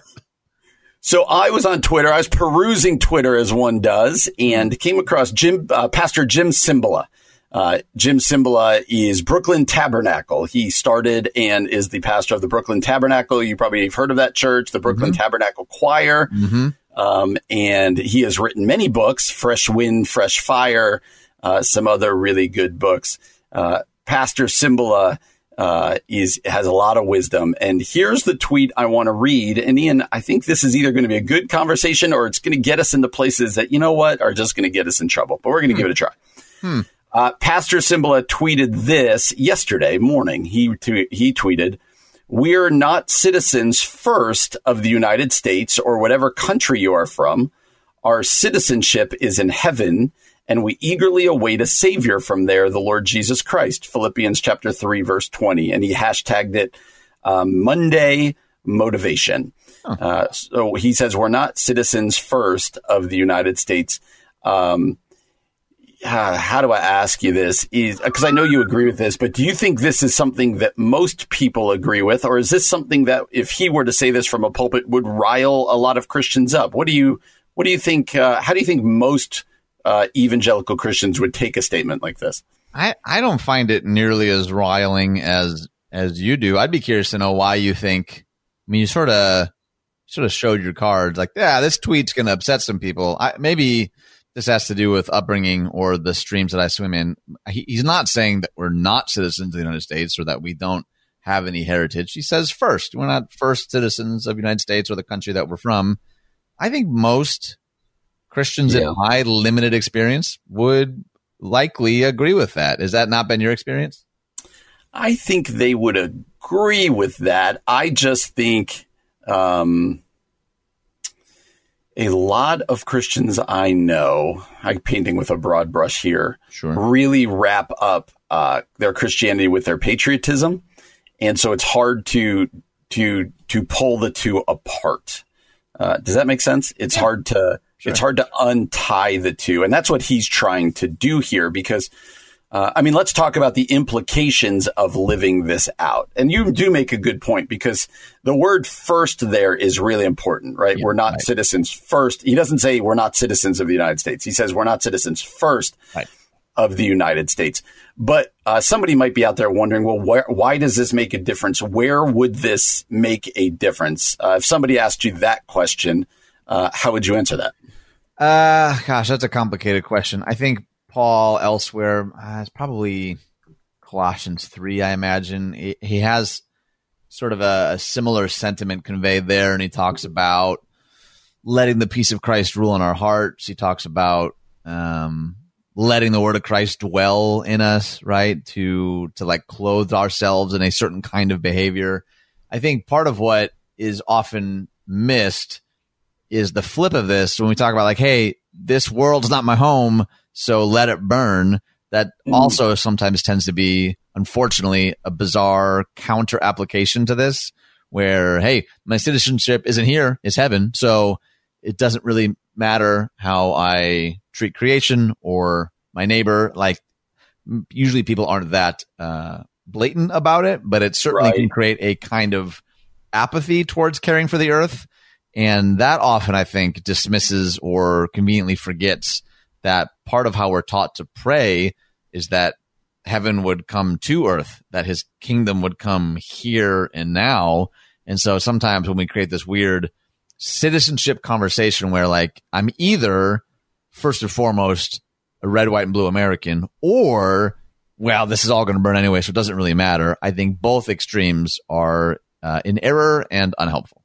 So I was on Twitter. I was perusing Twitter as one does, and came across Jim, uh, Pastor Jim Cymbala. Uh, Jim Cymbala is Brooklyn Tabernacle. He started and is the pastor of the Brooklyn Tabernacle. You probably have heard of that church, the Brooklyn mm-hmm. Tabernacle Choir. Mm-hmm. Um, and he has written many books, Fresh Wind, Fresh Fire, uh, some other really good books. Uh, pastor Cymbala uh, is has a lot of wisdom. And here's the tweet I want to read. And Ian, I think this is either going to be a good conversation or it's going to get us into places that you know what are just going to get us in trouble. But we're going to hmm. give it a try. Hmm. Uh, Pastor Cymbala tweeted this yesterday morning. He t- he tweeted, we're not citizens first of the United States or whatever country you are from. Our citizenship is in heaven, and we eagerly await a savior from there, the Lord Jesus Christ. Philippians chapter 3, verse 20. And he hashtagged it um, Monday motivation. Huh. Uh, so he says we're not citizens first of the United States. Um, uh, how do I ask you this? Is because I know you agree with this, but do you think this is something that most people agree with, or is this something that, if he were to say this from a pulpit, would rile a lot of Christians up? What do you What do you think? Uh, how do you think most uh, evangelical Christians would take a statement like this? I I don't find it nearly as riling as as you do. I'd be curious to know why you think. I mean, you sort of sort of showed your cards, like, yeah, this tweet's going to upset some people. I, maybe this has to do with upbringing or the streams that I swim in. He, he's not saying that we're not citizens of the United States or that we don't have any heritage. He says first, we're not first citizens of the United States or the country that we're from. I think most Christians yeah. in my limited experience would likely agree with that. Has that not been your experience? I think they would agree with that. I just think um, a lot of Christians I know, I'm painting with a broad brush here, sure. really wrap up uh, their Christianity with their patriotism, and so it's hard to to to pull the two apart. Uh, does that make sense? It's yeah. hard to sure. it's hard to untie the two, and that's what he's trying to do here because uh, I mean, let's talk about the implications of living this out. And you do make a good point because the word first there is really important, right? Yeah, we're not right. citizens first. He doesn't say we're not citizens of the United States. He says we're not citizens first right. of the United States. But uh, somebody might be out there wondering, well, where, why does this make a difference? Where would this make a difference? Uh, if somebody asked you that question, uh, how would you answer that? Uh, gosh, that's a complicated question. I think Paul elsewhere. Uh, probably Colossians 3, I imagine. He, he has sort of a, a, similar sentiment conveyed there, and he talks about letting the peace of Christ rule in our hearts. He talks about um, letting the word of Christ dwell in us, right? To to like clothe ourselves in a certain kind of behavior. I think part of what is often missed is the flip of this when we talk about like, hey, this world's not my home so let it burn. That mm. also sometimes tends to be, unfortunately, a bizarre counter application to this, where, hey, my citizenship isn't here, it's heaven. So it doesn't really matter how I treat creation or my neighbor. Like, usually people aren't that uh, blatant about it, but it certainly right. can create a kind of apathy towards caring for the earth. And that often, I think, dismisses or conveniently forgets that part of how we're taught to pray is that heaven would come to earth, that his kingdom would come here and now. And so sometimes when we create this weird citizenship conversation where like I'm either first and foremost a red, white, and blue American or well, this is all going to burn anyway, so it doesn't really matter. I think both extremes are uh, in error and unhelpful.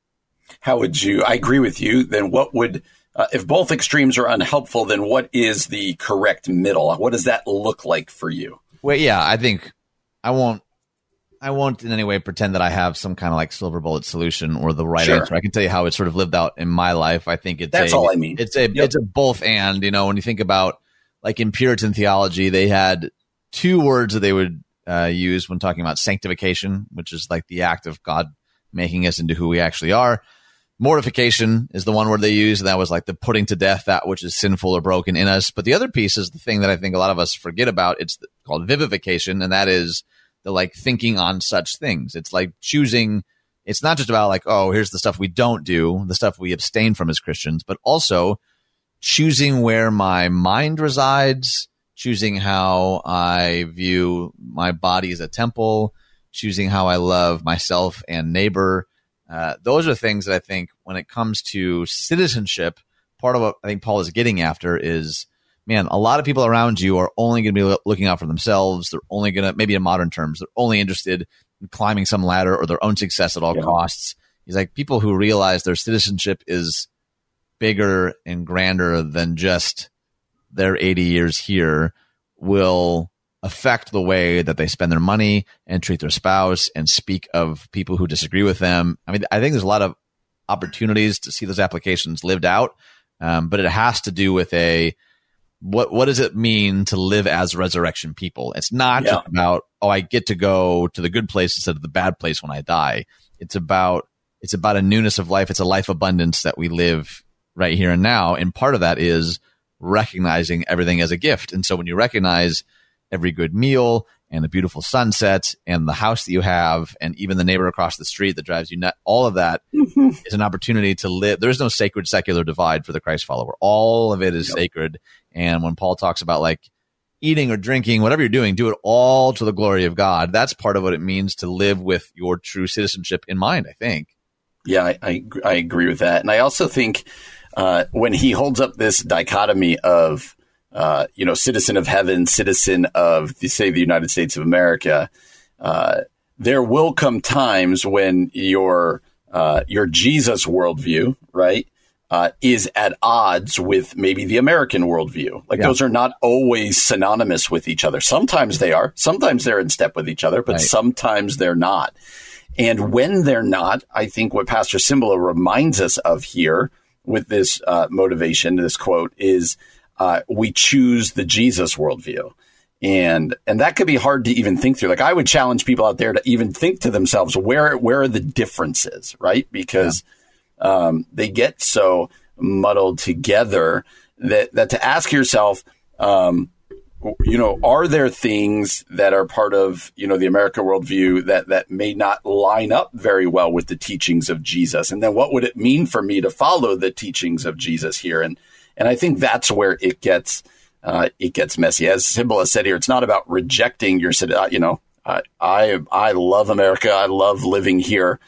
How would you? I agree with you. Then what would uh, if both extremes are unhelpful, then what is the correct middle? What does that look like for you? Well, yeah, I think I won't. I won't in any way pretend that I have some kind of like silver bullet solution or the right sure. answer. I can tell you how it sort of lived out in my life. I think it's that's a, all I mean. It's a yep. it's a both and. You know, when you think about like in Puritan theology, they had two words that they would uh, use when talking about sanctification, which is like the act of God making us into who we actually are. Mortification is the one word they use. And that was like the putting to death that which is sinful or broken in us. But the other piece is the thing that I think a lot of us forget about. It's called vivification. And that is the like thinking on such things. It's like choosing. It's not just about like, oh, here's the stuff we don't do, the stuff we abstain from as Christians, but also choosing where my mind resides, choosing how I view my body as a temple, choosing how I love myself and neighbor uh, those are things that I think when it comes to citizenship, part of what I think Paul is getting after is, man, a lot of people around you are only going to be looking out for themselves. They're only going to, maybe in modern terms, they're only interested in climbing some ladder or their own success at all yeah. costs. He's like people who realize their citizenship is bigger and grander than just their 80 years here will affect the way that they spend their money and treat their spouse and speak of people who disagree with them. I mean, I think there's a lot of opportunities to see those applications lived out, um, but it has to do with a what what does it mean to live as resurrection people? It's not yeah. just about oh I get to go to the good place instead of the bad place when I die. It's about it's about a newness of life. It's a life abundance that we live right here and now, and part of that is recognizing everything as a gift. And so when you recognize every good meal and the beautiful sunset and the house that you have and even the neighbor across the street that drives you nut all of that mm-hmm. is an opportunity to live. There's no sacred secular divide for the Christ follower. All of it is yep. sacred. And when Paul talks about like eating or drinking, whatever you're doing, do it all to the glory of God. That's part of what it means to live with your true citizenship in mind, I think. Yeah, I, I, I agree with that. And I also think uh, when he holds up this dichotomy of uh, you know, citizen of heaven, citizen of, say, the United States of America, uh, there will come times when your uh, your Jesus worldview, right, uh, is at odds with maybe the American worldview. Like yeah. those are not always synonymous with each other. Sometimes they are. Sometimes they're in step with each other, but right. sometimes they're not. And when they're not, I think what Pastor Cymbala reminds us of here with this uh, motivation, this quote, is uh, we choose the Jesus worldview. And, and that could be hard to even think through. Like I would challenge people out there to even think to themselves, where, where are the differences, right? Because, yeah. um, they get so muddled together that, that to ask yourself, um, you know, are there things that are part of, you know, the American worldview that, that may not line up very well with the teachings of Jesus? And then what would it mean for me to follow the teachings of Jesus here? And, and I think that's where it gets uh, it gets messy. As Cymbala said here, it's not about rejecting your uh, you know I I, I love America. I love living here,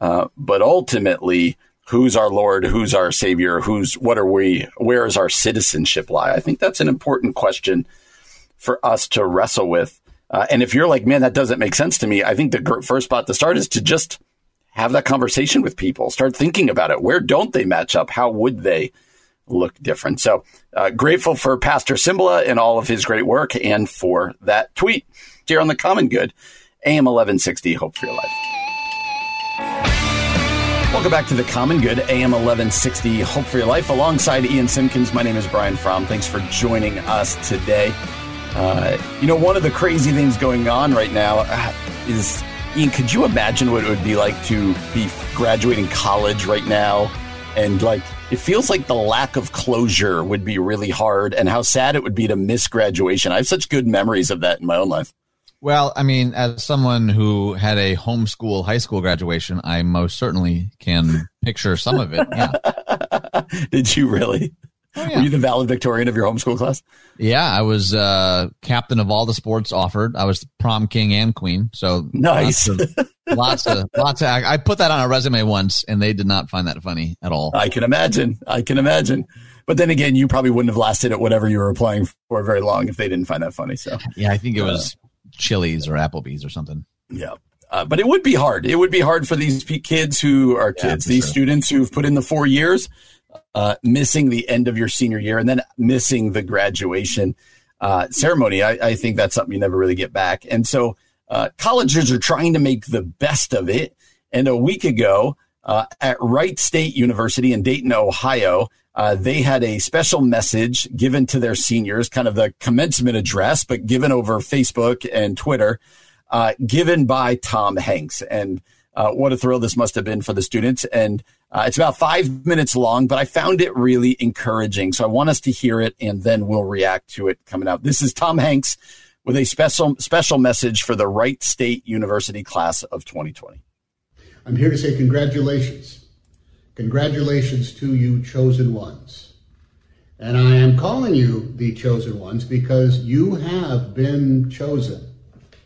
uh, but ultimately. Who's our Lord? Who's our Savior? Who's what are we? Where is our citizenship lie? I think that's an important question for us to wrestle with. Uh, and if you're like, man, that doesn't make sense to me, I think the first spot to start is to just have that conversation with people. Start thinking about it. Where don't they match up? How would they? Look different. So uh, grateful for Pastor Cymbala and all of his great work and for that tweet here on the Common Good, AM 1160, Hope for Your Life. Welcome back to the Common Good, AM 1160, Hope for Your Life. Alongside Ian Simpkins, my name is Brian Fromm. Thanks for joining us today. Uh, you know, one of the crazy things going on right now uh, is, Ian, could you imagine what it would be like to be graduating college right now and like it feels like the lack of closure would be really hard and how sad it would be to miss graduation. I have such good memories of that in my own life. Well, I mean, as someone who had a homeschool high school graduation, I most certainly can picture some of it. Yeah. Did you really? Oh, yeah. Were you the valedictorian of your homeschool class? Yeah, I was uh, captain of all the sports offered. I was prom king and queen. So nice. Lots of, lots of, lots of. I put that on a resume once, and they did not find that funny at all. I can imagine. I can imagine. But then again, you probably wouldn't have lasted at whatever you were applying for very long if they didn't find that funny. So yeah, I think it was uh, Chili's or Applebee's or something. Yeah. Uh, but it would be hard. It would be hard for these kids who are kids, yeah, these sure. students who've put in the four years uh, missing the end of your senior year and then missing the graduation uh, ceremony. I, I, think that's something you never really get back. And so uh, colleges are trying to make the best of it. And a week ago uh, at Wright State University in Dayton, Ohio, uh, they had a special message given to their seniors, kind of the commencement address, but given over Facebook and Twitter, uh, given by Tom Hanks. And uh, what a thrill this must have been for the students. And uh, it's about five minutes long, but I found it really encouraging. So I want us to hear it and then we'll react to it coming out. This is Tom Hanks with a special, special message for the Wright State University class of 2020. I'm here to say congratulations. Congratulations to you, chosen ones. And I am calling you the chosen ones because you have been chosen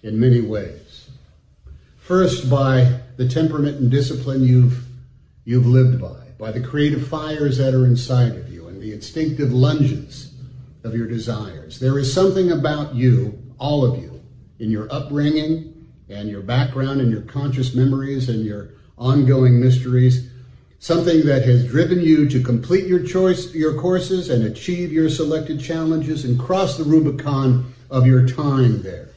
in many ways. First, by the temperament and discipline you've, you've lived by, by the creative fires that are inside of you and the instinctive lunges of your desires. There is something about you, all of you, in your upbringing and your background and your conscious memories and your ongoing mysteries, something that has driven you to complete your choice, your courses and achieve your selected challenges and cross the Rubicon of your time there,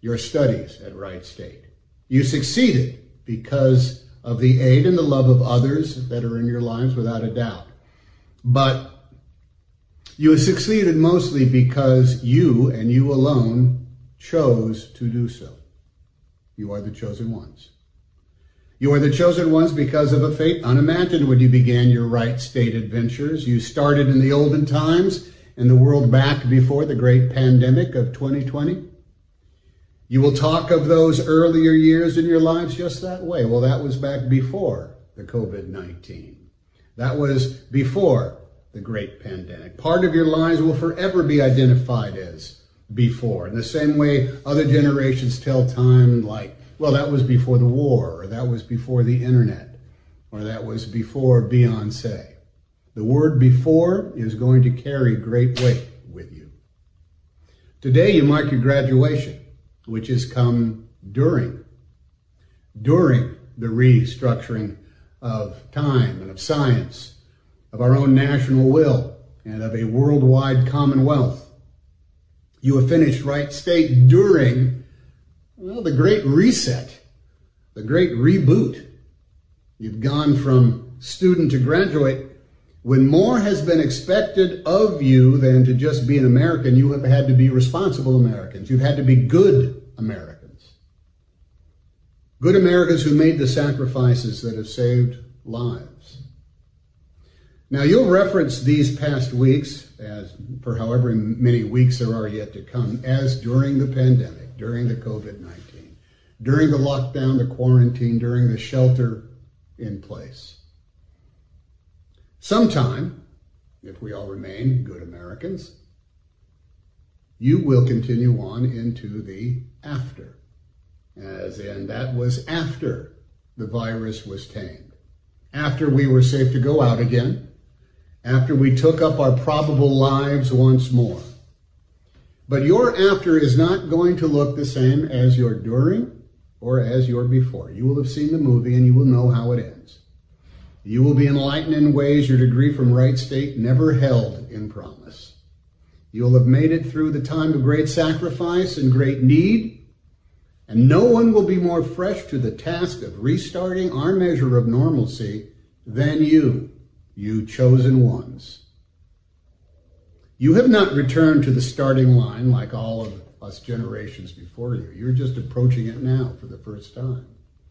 your studies at Wright State. You succeeded because of the aid and the love of others that are in your lives without a doubt. But you have succeeded mostly because you and you alone chose to do so. You are the chosen ones. You are the chosen ones because of a fate unimagined when you began your Wright State adventures. You started in the olden times in the world back before the great pandemic of 2020. You will talk of those earlier years in your lives just that way. Well, that was back before the COVID 19. That was before the great pandemic. Part of your lives will forever be identified as before. In the same way other generations tell time like well, that was before the war, or that was before the internet, or that was before Beyonce. The word before is going to carry great weight with you. Today you mark your graduation, which has come during, during the restructuring of time and of science, of our own national will, and of a worldwide commonwealth. You have finished Wright State during well, the great reset, the great reboot. You've gone from student to graduate. When more has been expected of you than to just be an American, you have had to be responsible Americans. You've had to be good Americans. Good Americans who made the sacrifices that have saved lives. Now, you'll reference these past weeks, as for however many weeks there are yet to come, as during the pandemic during the COVID 19, during the lockdown, the quarantine, during the shelter in place. Sometime, if we all remain good Americans, you will continue on into the after, as in that was after the virus was tamed, after we were safe to go out again, after we took up our probable lives once more. But your after is not going to look the same as your during or as your before. You will have seen the movie and you will know how it ends. You will be enlightened in ways your degree from Wright State never held in promise. You'll have made it through the time of great sacrifice and great need, and no one will be more fresh to the task of restarting our measure of normalcy than you, you chosen ones. You have not returned to the starting line like all of us generations before you. You're just approaching it now for the first time.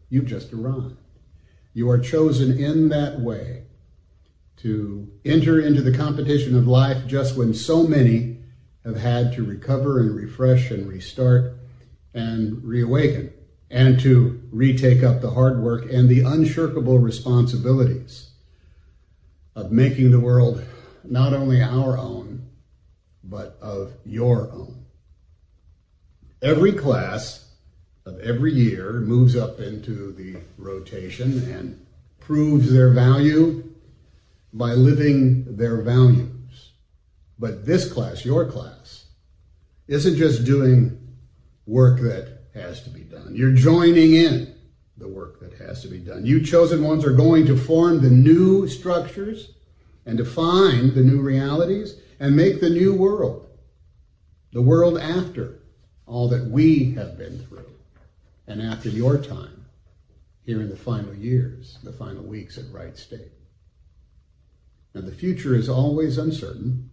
You've just arrived. You are chosen in that way to enter into the competition of life just when so many have had to recover and refresh and restart and reawaken and to retake up the hard work and the unshirkable responsibilities of making the world not only our own, but of your own. Every class of every year moves up into the rotation and proves their value by living their values. But this class, your class, isn't just doing work that has to be done. You're joining in the work that has to be done. You chosen ones are going to form the new structures and define the new realities and make the new world, the world after all that we have been through, and after your time here in the final years, the final weeks at Wright State. Now, the future is always uncertain,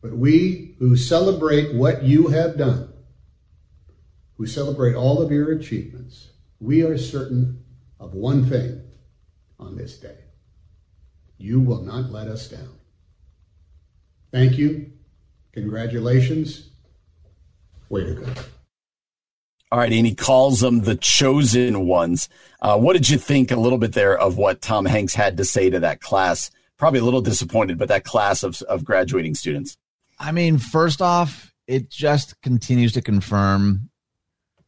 but we who celebrate what you have done, who celebrate all of your achievements, we are certain of one thing on this day. You will not let us down. Thank you. Congratulations. Way to go. All right, and he calls them the chosen ones. Uh, what did you think a little bit there of what Tom Hanks had to say to that class? Probably a little disappointed, but that class of, of graduating students. I mean, first off, it just continues to confirm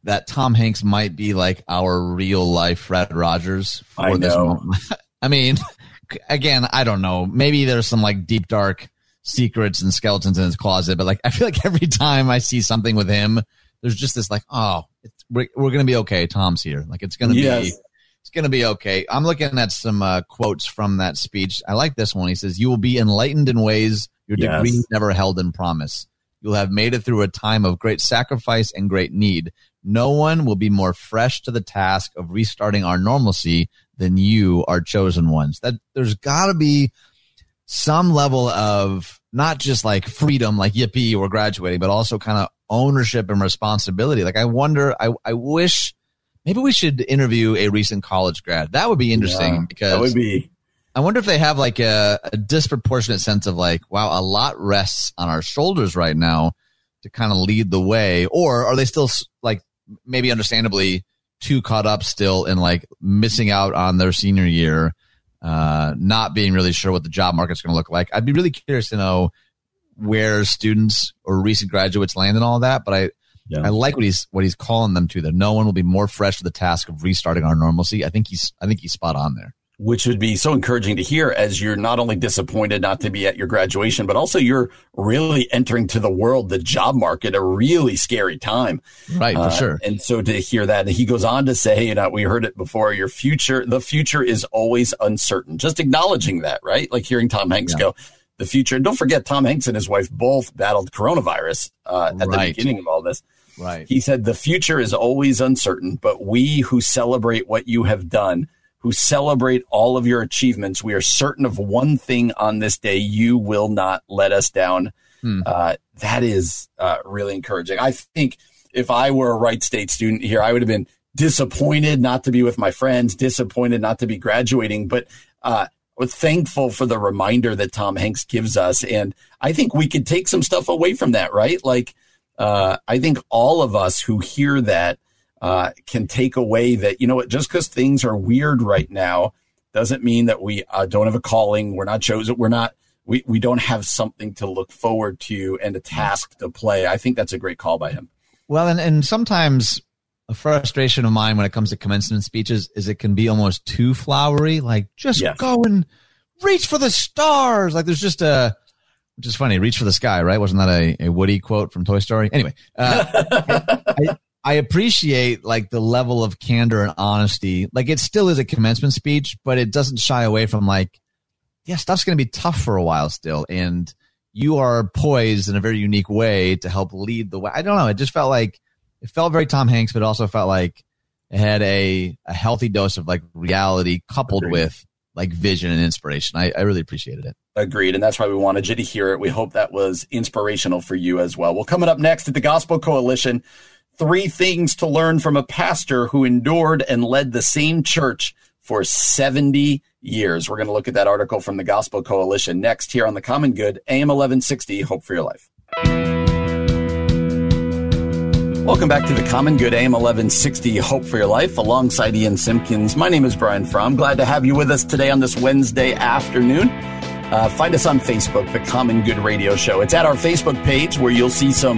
that Tom Hanks might be like our real life Fred Rogers for I know. this moment. I mean, again, I don't know. Maybe there's some like deep dark secrets and skeletons in his closet. But like, I feel like every time I see something with him, there's just this like, oh, we're, we're going to be okay. Tom's here. Like it's going to yes. be it's going to be okay. I'm looking at some uh, quotes from that speech. I like this one. He says, "You will be enlightened in ways your Yes. degree never held in promise. You'll have made it through a time of great sacrifice and great need. No one will be more fresh to the task of restarting our normalcy than you, our chosen ones. That there's got to be some level of not just like freedom, like yippee, we're graduating, but also kind of ownership and responsibility. Like I wonder, I I wish maybe we should interview a recent college grad. That would be interesting Yeah, because that would be I wonder if they have like a, a disproportionate sense of like, wow, a lot rests on our shoulders right now to kind of lead the way, or are they still like maybe understandably too caught up still in like missing out on their senior year, uh, not being really sure what the job market's going to look like? I'd be really curious to know where students or recent graduates land and all that, but I. Yeah. I like what he's what he's calling them to. That no one will be more fresh to the task of restarting our normalcy. I think he's I think he's spot on there. which would be so encouraging to hear as you're not only disappointed not to be at your graduation, but also you're really entering to the world, the job market, a really scary time. Right, for Uh, sure. And so to hear that, he goes on to say, you know, we heard it before, your future, the future is always uncertain. Just acknowledging that, right? Like hearing Tom Hanks Yeah. go, the future. And don't forget, Tom Hanks and his wife both battled coronavirus uh, at the beginning of all this. Right. He said, The future is always uncertain, but we who celebrate what you have done, who celebrate all of your achievements, we are certain of one thing on this day you will not let us down. Hmm. Uh, that is uh, really encouraging. I think if I were a Wright State student here, I would have been disappointed not to be with my friends, disappointed not to be graduating, but uh, thankful for the reminder that Tom Hanks gives us. And I think we could take some stuff away from that, right? Like, uh, I think all of us who hear that uh, can take away that, you know what, just because things are weird right now doesn't mean that we uh, don't have a calling. We're not chosen. We're not, we, we don't have something to look forward to and a task to play. I think that's a great call by him. Well, and, and sometimes a frustration of mine when it comes to commencement speeches is it can be almost too flowery. Like just Yes. go and reach for the stars. Like there's just a, which is funny, reach for the sky, right? Wasn't that a, a Woody quote from Toy Story? Anyway, uh, I, I appreciate like the level of candor and honesty. Like it still is a commencement speech, but it doesn't shy away from like, yeah, stuff's going to be tough for a while still. And you are poised in a very unique way to help lead the way. I don't know. It just felt like it felt very Tom Hanks, but it also felt like it had a, a healthy dose of like reality coupled Agreed. with like vision and inspiration. I, I really appreciated it. Agreed. And that's why we wanted you to hear it. We hope that was inspirational for you as well. Well, coming up next at the Gospel Coalition, three things to learn from a pastor who endured and led the same church for 70 years. We're going to look at that article from the Gospel Coalition next here on the Common Good, AM 1160, Hope for Your Life. Welcome back to the Common Good AM 1160 Hope for Your Life alongside Ian Simpkins. My name is Brian Fromm. Glad to have you with us today on this Wednesday afternoon. Uh, find us on Facebook, The Common Good Radio Show. It's at our Facebook page where you'll see some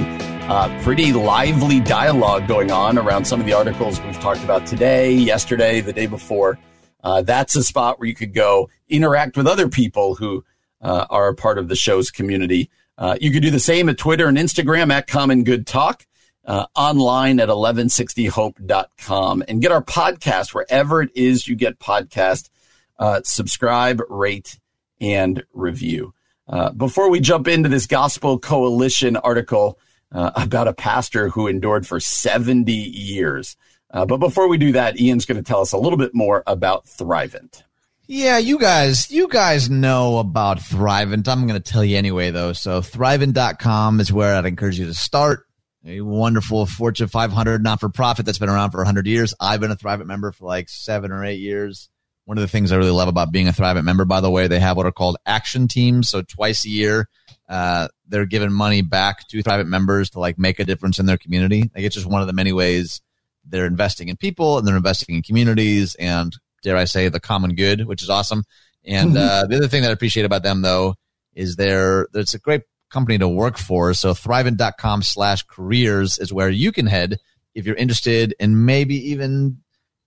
uh, pretty lively dialogue going on around some of the articles we've talked about today, yesterday, the day before. Uh, that's a spot where you could go interact with other people who uh, are a part of the show's community. Uh, you could do the same at Twitter and Instagram at Common Good Talk uh, online at 1160hope.com and get our podcast wherever it is you get podcast. Uh, subscribe, rate, and review. Uh, before we jump into this Gospel Coalition article uh, about a pastor who endured for 70 years. Uh, but before we do that, Ian's going to tell us a little bit more about Thrivent. Yeah, you guys, you guys know about Thrivent. I'm going to tell you anyway, though. So Thrivent.com is where I'd encourage you to start. A wonderful Fortune 500 not for profit that's been around for 100 years. I've been a Thrivent member for like seven or eight years. One of the things I really love about being a Thrivent member, by the way, they have what are called action teams. So twice a year, uh, they're giving money back to Thrivent members to like make a difference in their community. Like it's just one of the many ways they're investing in people and they're investing in communities and dare I say the common good, which is awesome. And uh, the other thing that I appreciate about them though is they're it's a great company to work for. So thrivent.com slash careers is where you can head if you're interested in maybe even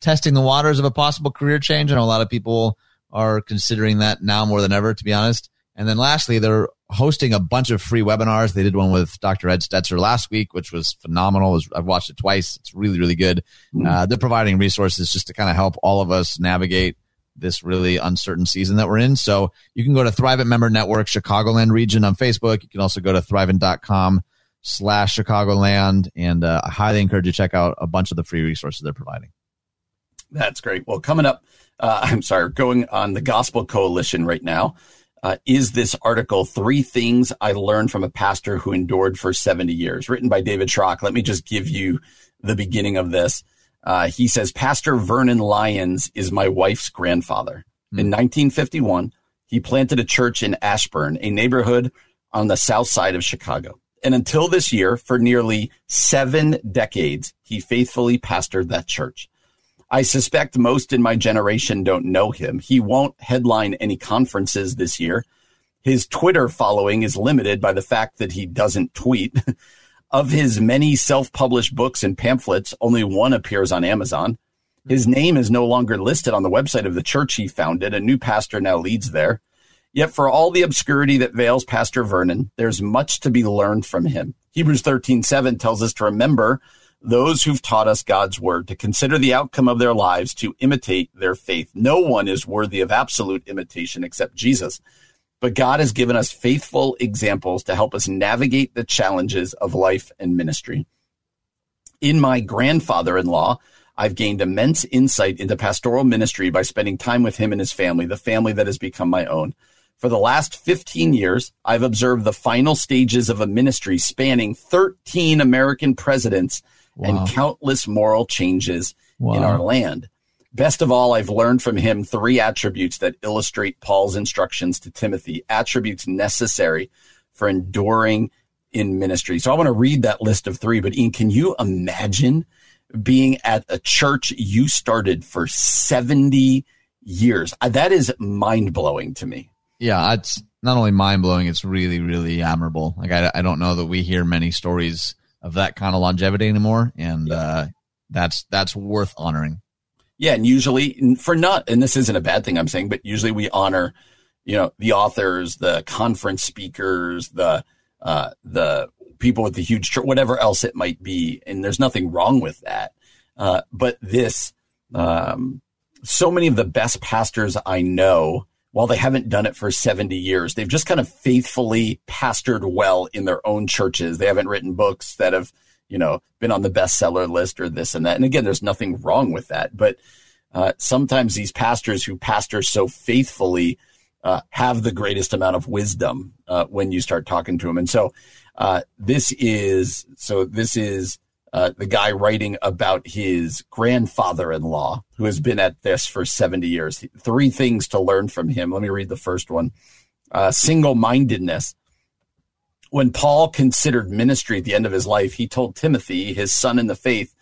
testing the waters of a possible career change. I know a lot of people are considering that now more than ever, to be honest. And then lastly, they're hosting a bunch of free webinars. They did one with Dr. Ed Stetzer last week, which was phenomenal. I've watched it twice. It's really, really good. Mm-hmm. Uh, they're providing resources just to kind of help all of us navigate this really uncertain season that we're in. So you can go to Thrivent Member Network, Chicagoland region on Facebook. You can also go to thrivent.com slash Chicagoland. And uh, I highly encourage you to check out a bunch of the free resources they're providing. That's great. Well, coming up, uh, I'm sorry, going on the Gospel Coalition right now uh, is this article, Three Things I Learned from a Pastor Who Endured for 70 Years, written by David Schrock. Let me just give you the beginning of this. Uh, he says, Pastor Vernon Lyons is my wife's grandfather. Mm. In 1951, he planted a church in Ashburn, a neighborhood on the south side of Chicago. And until this year, for nearly seven decades, he faithfully pastored that church. I suspect most in my generation don't know him. He won't headline any conferences this year. His Twitter following is limited by the fact that he doesn't tweet. of his many self-published books and pamphlets, only one appears on Amazon. His hmm. name is no longer listed on the website of the church he founded. A new pastor now leads there. Yet for all the obscurity that veils Pastor Vernon, there's much to be learned from him. Hebrews 13:7 tells us to remember those who've taught us God's word, to consider the outcome of their lives, to imitate their faith. No one is worthy of absolute imitation except Jesus. But God has given us faithful examples to help us navigate the challenges of life and ministry. In my grandfather in law, I've gained immense insight into pastoral ministry by spending time with him and his family, the family that has become my own. For the last 15 years, I've observed the final stages of a ministry spanning 13 American presidents wow. and countless moral changes wow. in our land. Best of all, I've learned from him three attributes that illustrate Paul's instructions to Timothy, attributes necessary for enduring in ministry. So I want to read that list of three, but Ian, can you imagine being at a church you started for 70 years? Uh, that is mind blowing to me. Yeah, it's not only mind blowing, it's really, really admirable. Like, I, I don't know that we hear many stories of that kind of longevity anymore, and yeah. uh, that's that's worth honoring. Yeah, and usually for not, and this isn't a bad thing I'm saying, but usually we honor, you know, the authors, the conference speakers, the uh, the people with the huge, whatever else it might be, and there's nothing wrong with that. Uh, but this, um, so many of the best pastors I know while they haven't done it for 70 years, they've just kind of faithfully pastored well in their own churches. They haven't written books that have, you know, been on the bestseller list or this and that. And again, there's nothing wrong with that. But uh, sometimes these pastors who pastor so faithfully uh, have the greatest amount of wisdom uh, when you start talking to them. And so uh, this is so this is uh, the guy writing about his grandfather in law, who has been at this for 70 years. Three things to learn from him. Let me read the first one uh, single mindedness. When Paul considered ministry at the end of his life, he told Timothy, his son in the faith,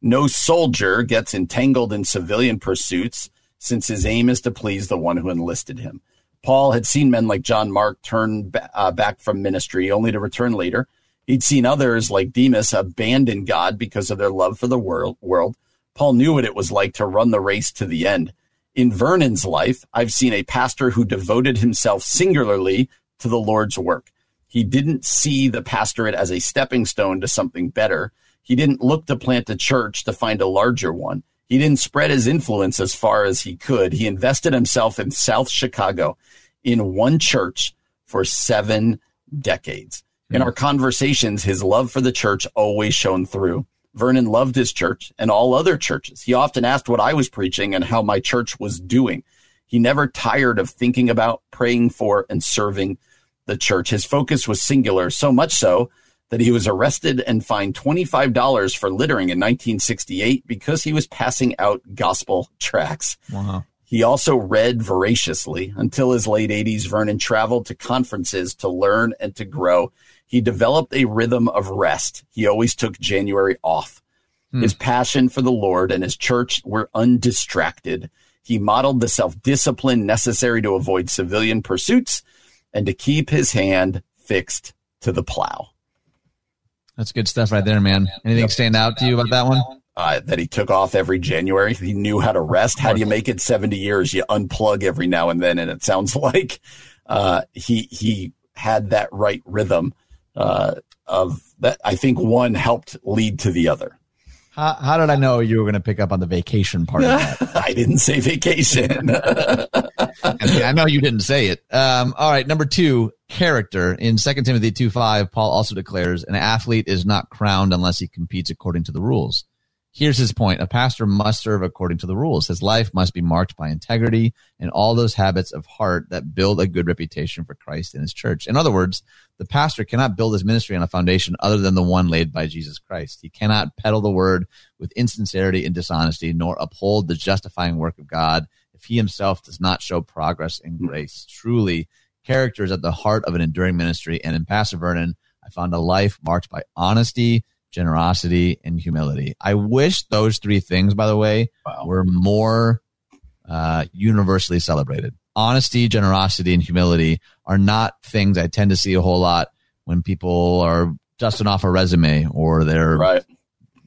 no soldier gets entangled in civilian pursuits since his aim is to please the one who enlisted him. Paul had seen men like John Mark turn uh, back from ministry only to return later. He'd seen others like Demas abandon God because of their love for the world. world. Paul knew what it was like to run the race to the end. In Vernon's life, I've seen a pastor who devoted himself singularly to the Lord's work. He didn't see the pastorate as a stepping stone to something better. He didn't look to plant a church to find a larger one. He didn't spread his influence as far as he could. He invested himself in South Chicago in one church for seven decades. In hmm. our conversations, his love for the church always shone through. Vernon loved his church and all other churches. He often asked what I was preaching and how my church was doing. He never tired of thinking about, praying for, and serving the church. His focus was singular, so much so that he was arrested and fined $25 for littering in 1968 because he was passing out gospel tracts. Wow. He also read voraciously. Until his late 80s, Vernon traveled to conferences to learn and to grow. He developed a rhythm of rest. He always took January off. Hmm. His passion for the Lord and his church were undistracted. He modeled the self discipline necessary to avoid civilian pursuits and to keep his hand fixed to the plow. That's good stuff right there, man. Anything yep. stand out to you about that one? Uh, that he took off every January. He knew how to rest. How do you make it 70 years? You unplug every now and then. And it sounds like uh, he he had that right rhythm uh, of that. I think one helped lead to the other. How, how did I know you were going to pick up on the vacation part of that? I didn't say vacation. I, I know you didn't say it. Um, all right, number two, character. In 2 Timothy 2 5, Paul also declares an athlete is not crowned unless he competes according to the rules. Here's his point. A pastor must serve according to the rules. His life must be marked by integrity and all those habits of heart that build a good reputation for Christ and his church. In other words, the pastor cannot build his ministry on a foundation other than the one laid by Jesus Christ. He cannot peddle the word with insincerity and dishonesty, nor uphold the justifying work of God if he himself does not show progress in hmm. grace. Truly, character is at the heart of an enduring ministry. And in Pastor Vernon, I found a life marked by honesty, generosity, and humility. I wish those three things, by the way, wow. were more uh, universally celebrated. Honesty, generosity, and humility are not things I tend to see a whole lot when people are dusting off a resume or they're, right.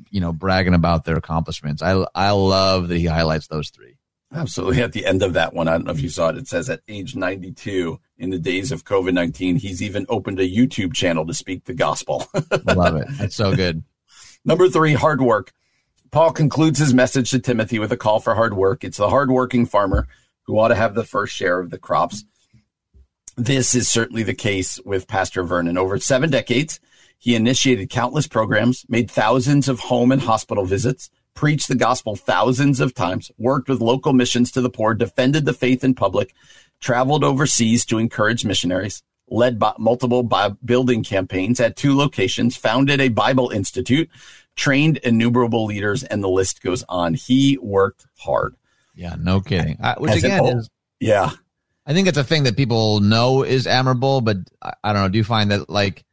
you know, bragging about their accomplishments. I I love that he highlights those three. Absolutely. At the end of that one, I don't know if you saw it. It says at age 92, in the days of COVID 19, he's even opened a YouTube channel to speak the gospel. Love it. That's so good. Number three, hard work. Paul concludes his message to Timothy with a call for hard work. It's the hardworking farmer who ought to have the first share of the crops. This is certainly the case with Pastor Vernon. Over seven decades, he initiated countless programs, made thousands of home and hospital visits, preached the gospel thousands of times, worked with local missions to the poor, defended the faith in public, traveled overseas to encourage missionaries, led multiple building campaigns at two locations, founded a Bible Institute, trained innumerable leaders, and the list goes on. He worked hard. Yeah, no kidding. Uh, which As again is, yeah, I think it's a thing that people know is admirable, but I, I don't know. Do you find that like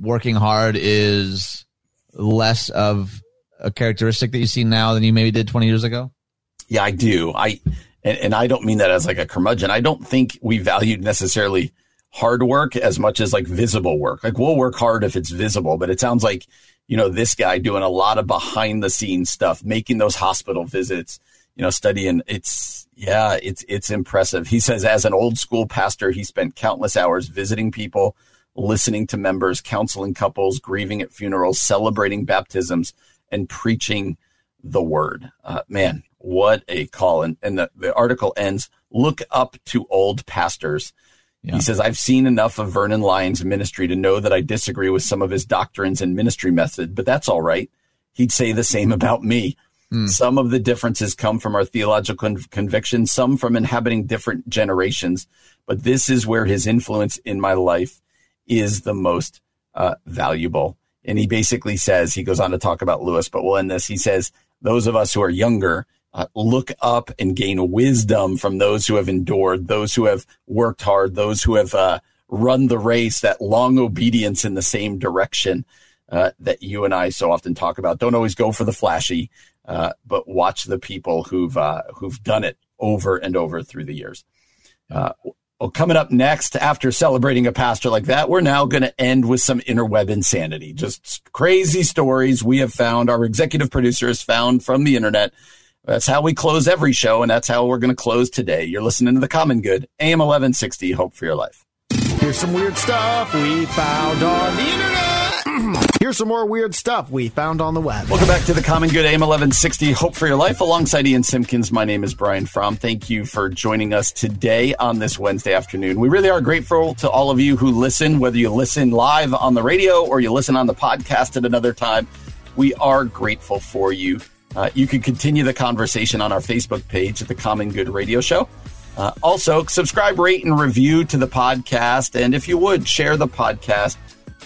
working hard is less of a characteristic that you see now than you maybe did 20 years ago? Yeah, I do. I and, and I don't mean that as like a curmudgeon. I don't think we valued necessarily hard work as much as like visible work. Like we'll work hard if it's visible, but it sounds like, you know, this guy doing a lot of behind the scenes stuff, making those hospital visits, you know, studying. It's, yeah, it's, it's impressive. He says as an old school pastor, he spent countless hours visiting people, listening to members, counseling couples, grieving at funerals, celebrating baptisms, and preaching the word. Uh, man, what a call. And, and the, the article ends look up to old pastors. Yeah. He says, I've seen enough of Vernon Lyons' ministry to know that I disagree with some of his doctrines and ministry method, but that's all right. He'd say the same about me. Mm. Some of the differences come from our theological con- convictions, some from inhabiting different generations, but this is where his influence in my life is the most uh, valuable. And he basically says, he goes on to talk about Lewis, but we'll end this. He says, those of us who are younger uh, look up and gain wisdom from those who have endured, those who have worked hard, those who have uh, run the race, that long obedience in the same direction uh, that you and I so often talk about. Don't always go for the flashy, uh, but watch the people who've uh, who've done it over and over through the years. Uh, well, coming up next, after celebrating a pastor like that, we're now going to end with some interweb insanity. Just crazy stories we have found, our executive producer has found from the internet. That's how we close every show, and that's how we're going to close today. You're listening to The Common Good, AM 1160, Hope for Your Life. Here's some weird stuff we found on the internet. Here's some more weird stuff we found on the web. Welcome back to the Common Good AM 1160 Hope for Your Life alongside Ian Simpkins. My name is Brian Fromm. Thank you for joining us today on this Wednesday afternoon. We really are grateful to all of you who listen, whether you listen live on the radio or you listen on the podcast at another time. We are grateful for you. Uh, you can continue the conversation on our Facebook page at the Common Good Radio Show. Uh, also, subscribe, rate, and review to the podcast. And if you would, share the podcast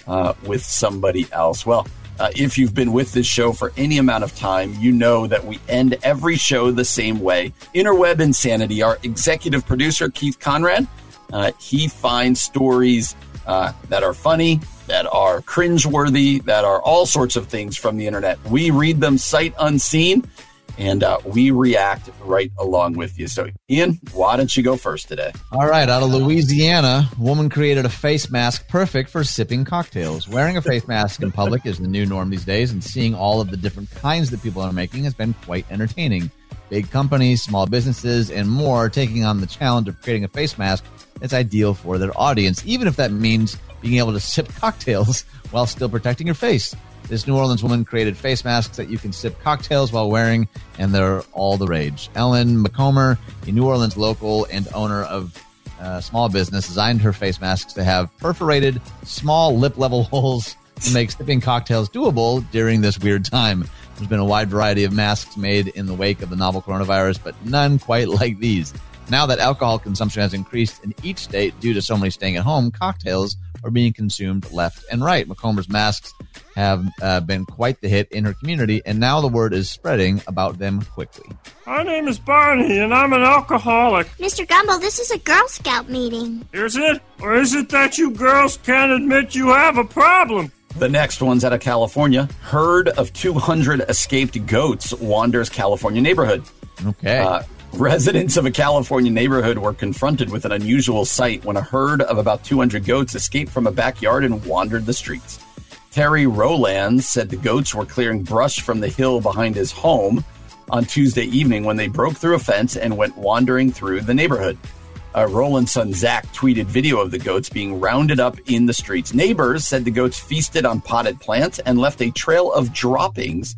uh, with somebody else. Well, uh, if you've been with this show for any amount of time, you know that we end every show the same way. Interweb Insanity, our executive producer, Keith Conrad, uh, he finds stories uh, that are funny, that are cringeworthy, that are all sorts of things from the internet. We read them sight unseen and uh, we react right along with you. So, Ian, why don't you go first today? All right. Out of Louisiana, woman created a face mask perfect for sipping cocktails. Wearing a face mask in public is the new norm these days, and seeing all of the different kinds that people are making has been quite entertaining. big companies, small businesses, and more taking on the challenge of creating a face mask that's ideal for their audience, even if that means being able to sip cocktails while still protecting your face. This New Orleans woman created face masks that you can sip cocktails while wearing, and they're all the rage. Ellen Macomber, a New Orleans local and owner of a small business, designed her face masks to have perforated, small lip level holes to make sipping cocktails doable during this weird time. There's been a wide variety of masks made in the wake of the novel coronavirus, but none quite like these. Now that alcohol consumption has increased in each state due to so many staying at home, cocktails are being consumed left and right. Macomber's masks have uh, been quite the hit in her community, and now the word is spreading about them quickly. My name is Barney, and I'm an alcoholic. Mr. Gumble, this is a Girl Scout meeting. Is it? Or is it that you girls can't admit you have a problem? The next one's out of California. Herd of 200 escaped goats wanders California neighborhood. Okay. Uh, residents of a California neighborhood were confronted with an unusual sight when a herd of about 200 goats escaped from a backyard and wandered the streets. Terry Rowland said the goats were clearing brush from the hill behind his home on Tuesday evening when they broke through a fence and went wandering through the neighborhood. Uh, Rowland's son Zach tweeted video of the goats being rounded up in the streets. Neighbors said the goats feasted on potted plants and left a trail of droppings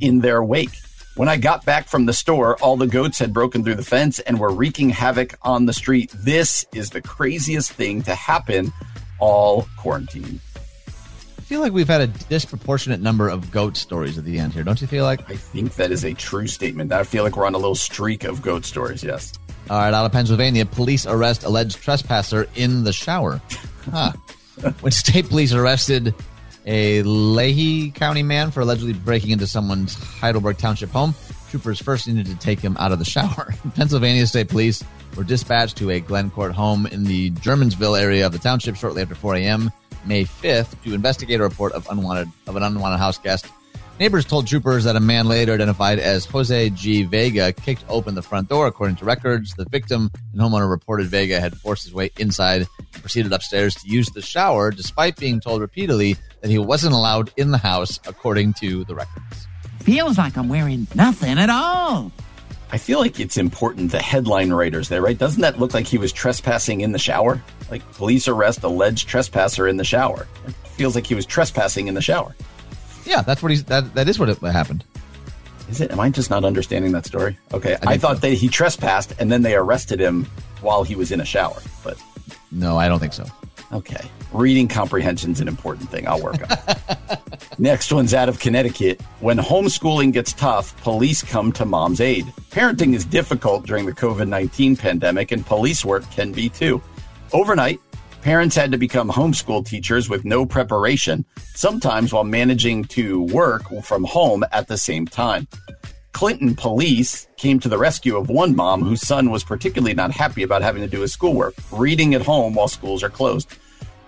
in their wake. When I got back from the store, all the goats had broken through the fence and were wreaking havoc on the street. This is the craziest thing to happen all quarantine. I feel like we've had a disproportionate number of goat stories at the end here. Don't you feel like? I think that is a true statement. I feel like we're on a little streak of goat stories, yes. All right, out of Pennsylvania, police arrest alleged trespasser in the shower. Huh. when state police arrested a Lehigh County man for allegedly breaking into someone's Heidelberg Township home, troopers first needed to take him out of the shower. Pennsylvania State Police were dispatched to a Glencourt home in the Germansville area of the township shortly after 4 a.m. May 5th to investigate a report of unwanted of an unwanted house guest. Neighbors told troopers that a man later identified as Jose G. Vega kicked open the front door. According to records, the victim and homeowner reported Vega had forced his way inside and proceeded upstairs to use the shower, despite being told repeatedly that he wasn't allowed in the house, according to the records. Feels like I'm wearing nothing at all. I feel like it's important the headline writers there, right? Doesn't that look like he was trespassing in the shower? Like police arrest alleged trespasser in the shower. It feels like he was trespassing in the shower. Yeah, that's what he's. That, that is what it, what happened. Is it? Am I just not understanding that story? Okay, I, thought so. that he trespassed and then they arrested him while he was in a shower. But No, I don't think so. okay, reading comprehension's an important thing. I'll work on. Next one's out of Connecticut. When homeschooling gets tough, police come to mom's aid. Parenting is difficult during the COVID 19 pandemic, and police work can be too. Overnight, parents had to become homeschool teachers with no preparation, sometimes while managing to work from home at the same time. Clinton police came to the rescue of one mom whose son was particularly not happy about having to do his schoolwork, reading at home while schools are closed.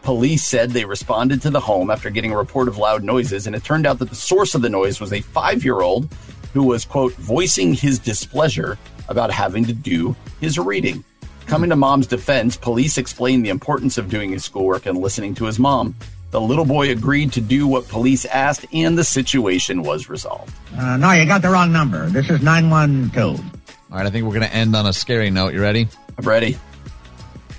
Police said they responded to the home after getting a report of loud noises, and it turned out that the source of the noise was a five year old who was, quote, voicing his displeasure about having to do his reading. Coming to mom's defense, police explained the importance of doing his schoolwork and listening to his mom. The little boy agreed to do what police asked, and the situation was resolved. Uh, no, you got the wrong number. This is 912. All right, I think we're going to end on a scary note. You ready? I'm ready.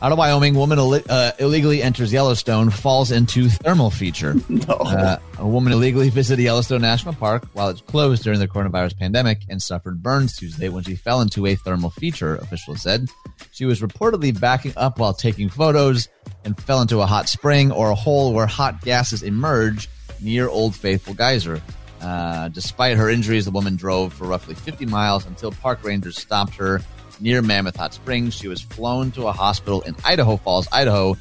Out of Wyoming, woman Ill- uh, illegally enters Yellowstone, falls into thermal feature. No. Uh, a woman illegally visited Yellowstone National Park while it's closed during the coronavirus pandemic and suffered burns Tuesday when she fell into a thermal feature, officials said. She was reportedly backing up while taking photos and fell into a hot spring or a hole where hot gases emerge near Old Faithful Geyser. Uh, despite her injuries, the woman drove for roughly 50 miles until park rangers stopped her near Mammoth Hot Springs. She was flown to a hospital in Idaho Falls, Idaho.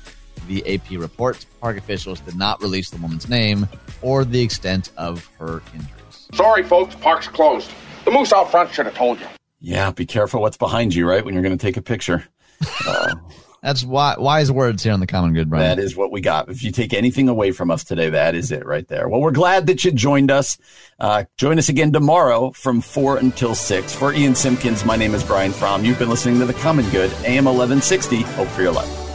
The AP reports park officials did not release the woman's name or the extent of her injuries. Sorry, folks, park's closed. The moose out front should have told you. Yeah, be careful what's behind you, right? When you're going to take a picture. That's why, wise words here on the Common Good, Brian. That is what we got. If you take anything away from us today, that is it right there. Well, we're glad that you joined us. Uh, join us again tomorrow from 4 until 6. For Ian Simpkins, my name is Brian Fromm. You've been listening to The Common Good, AM 1160. Hope for your life.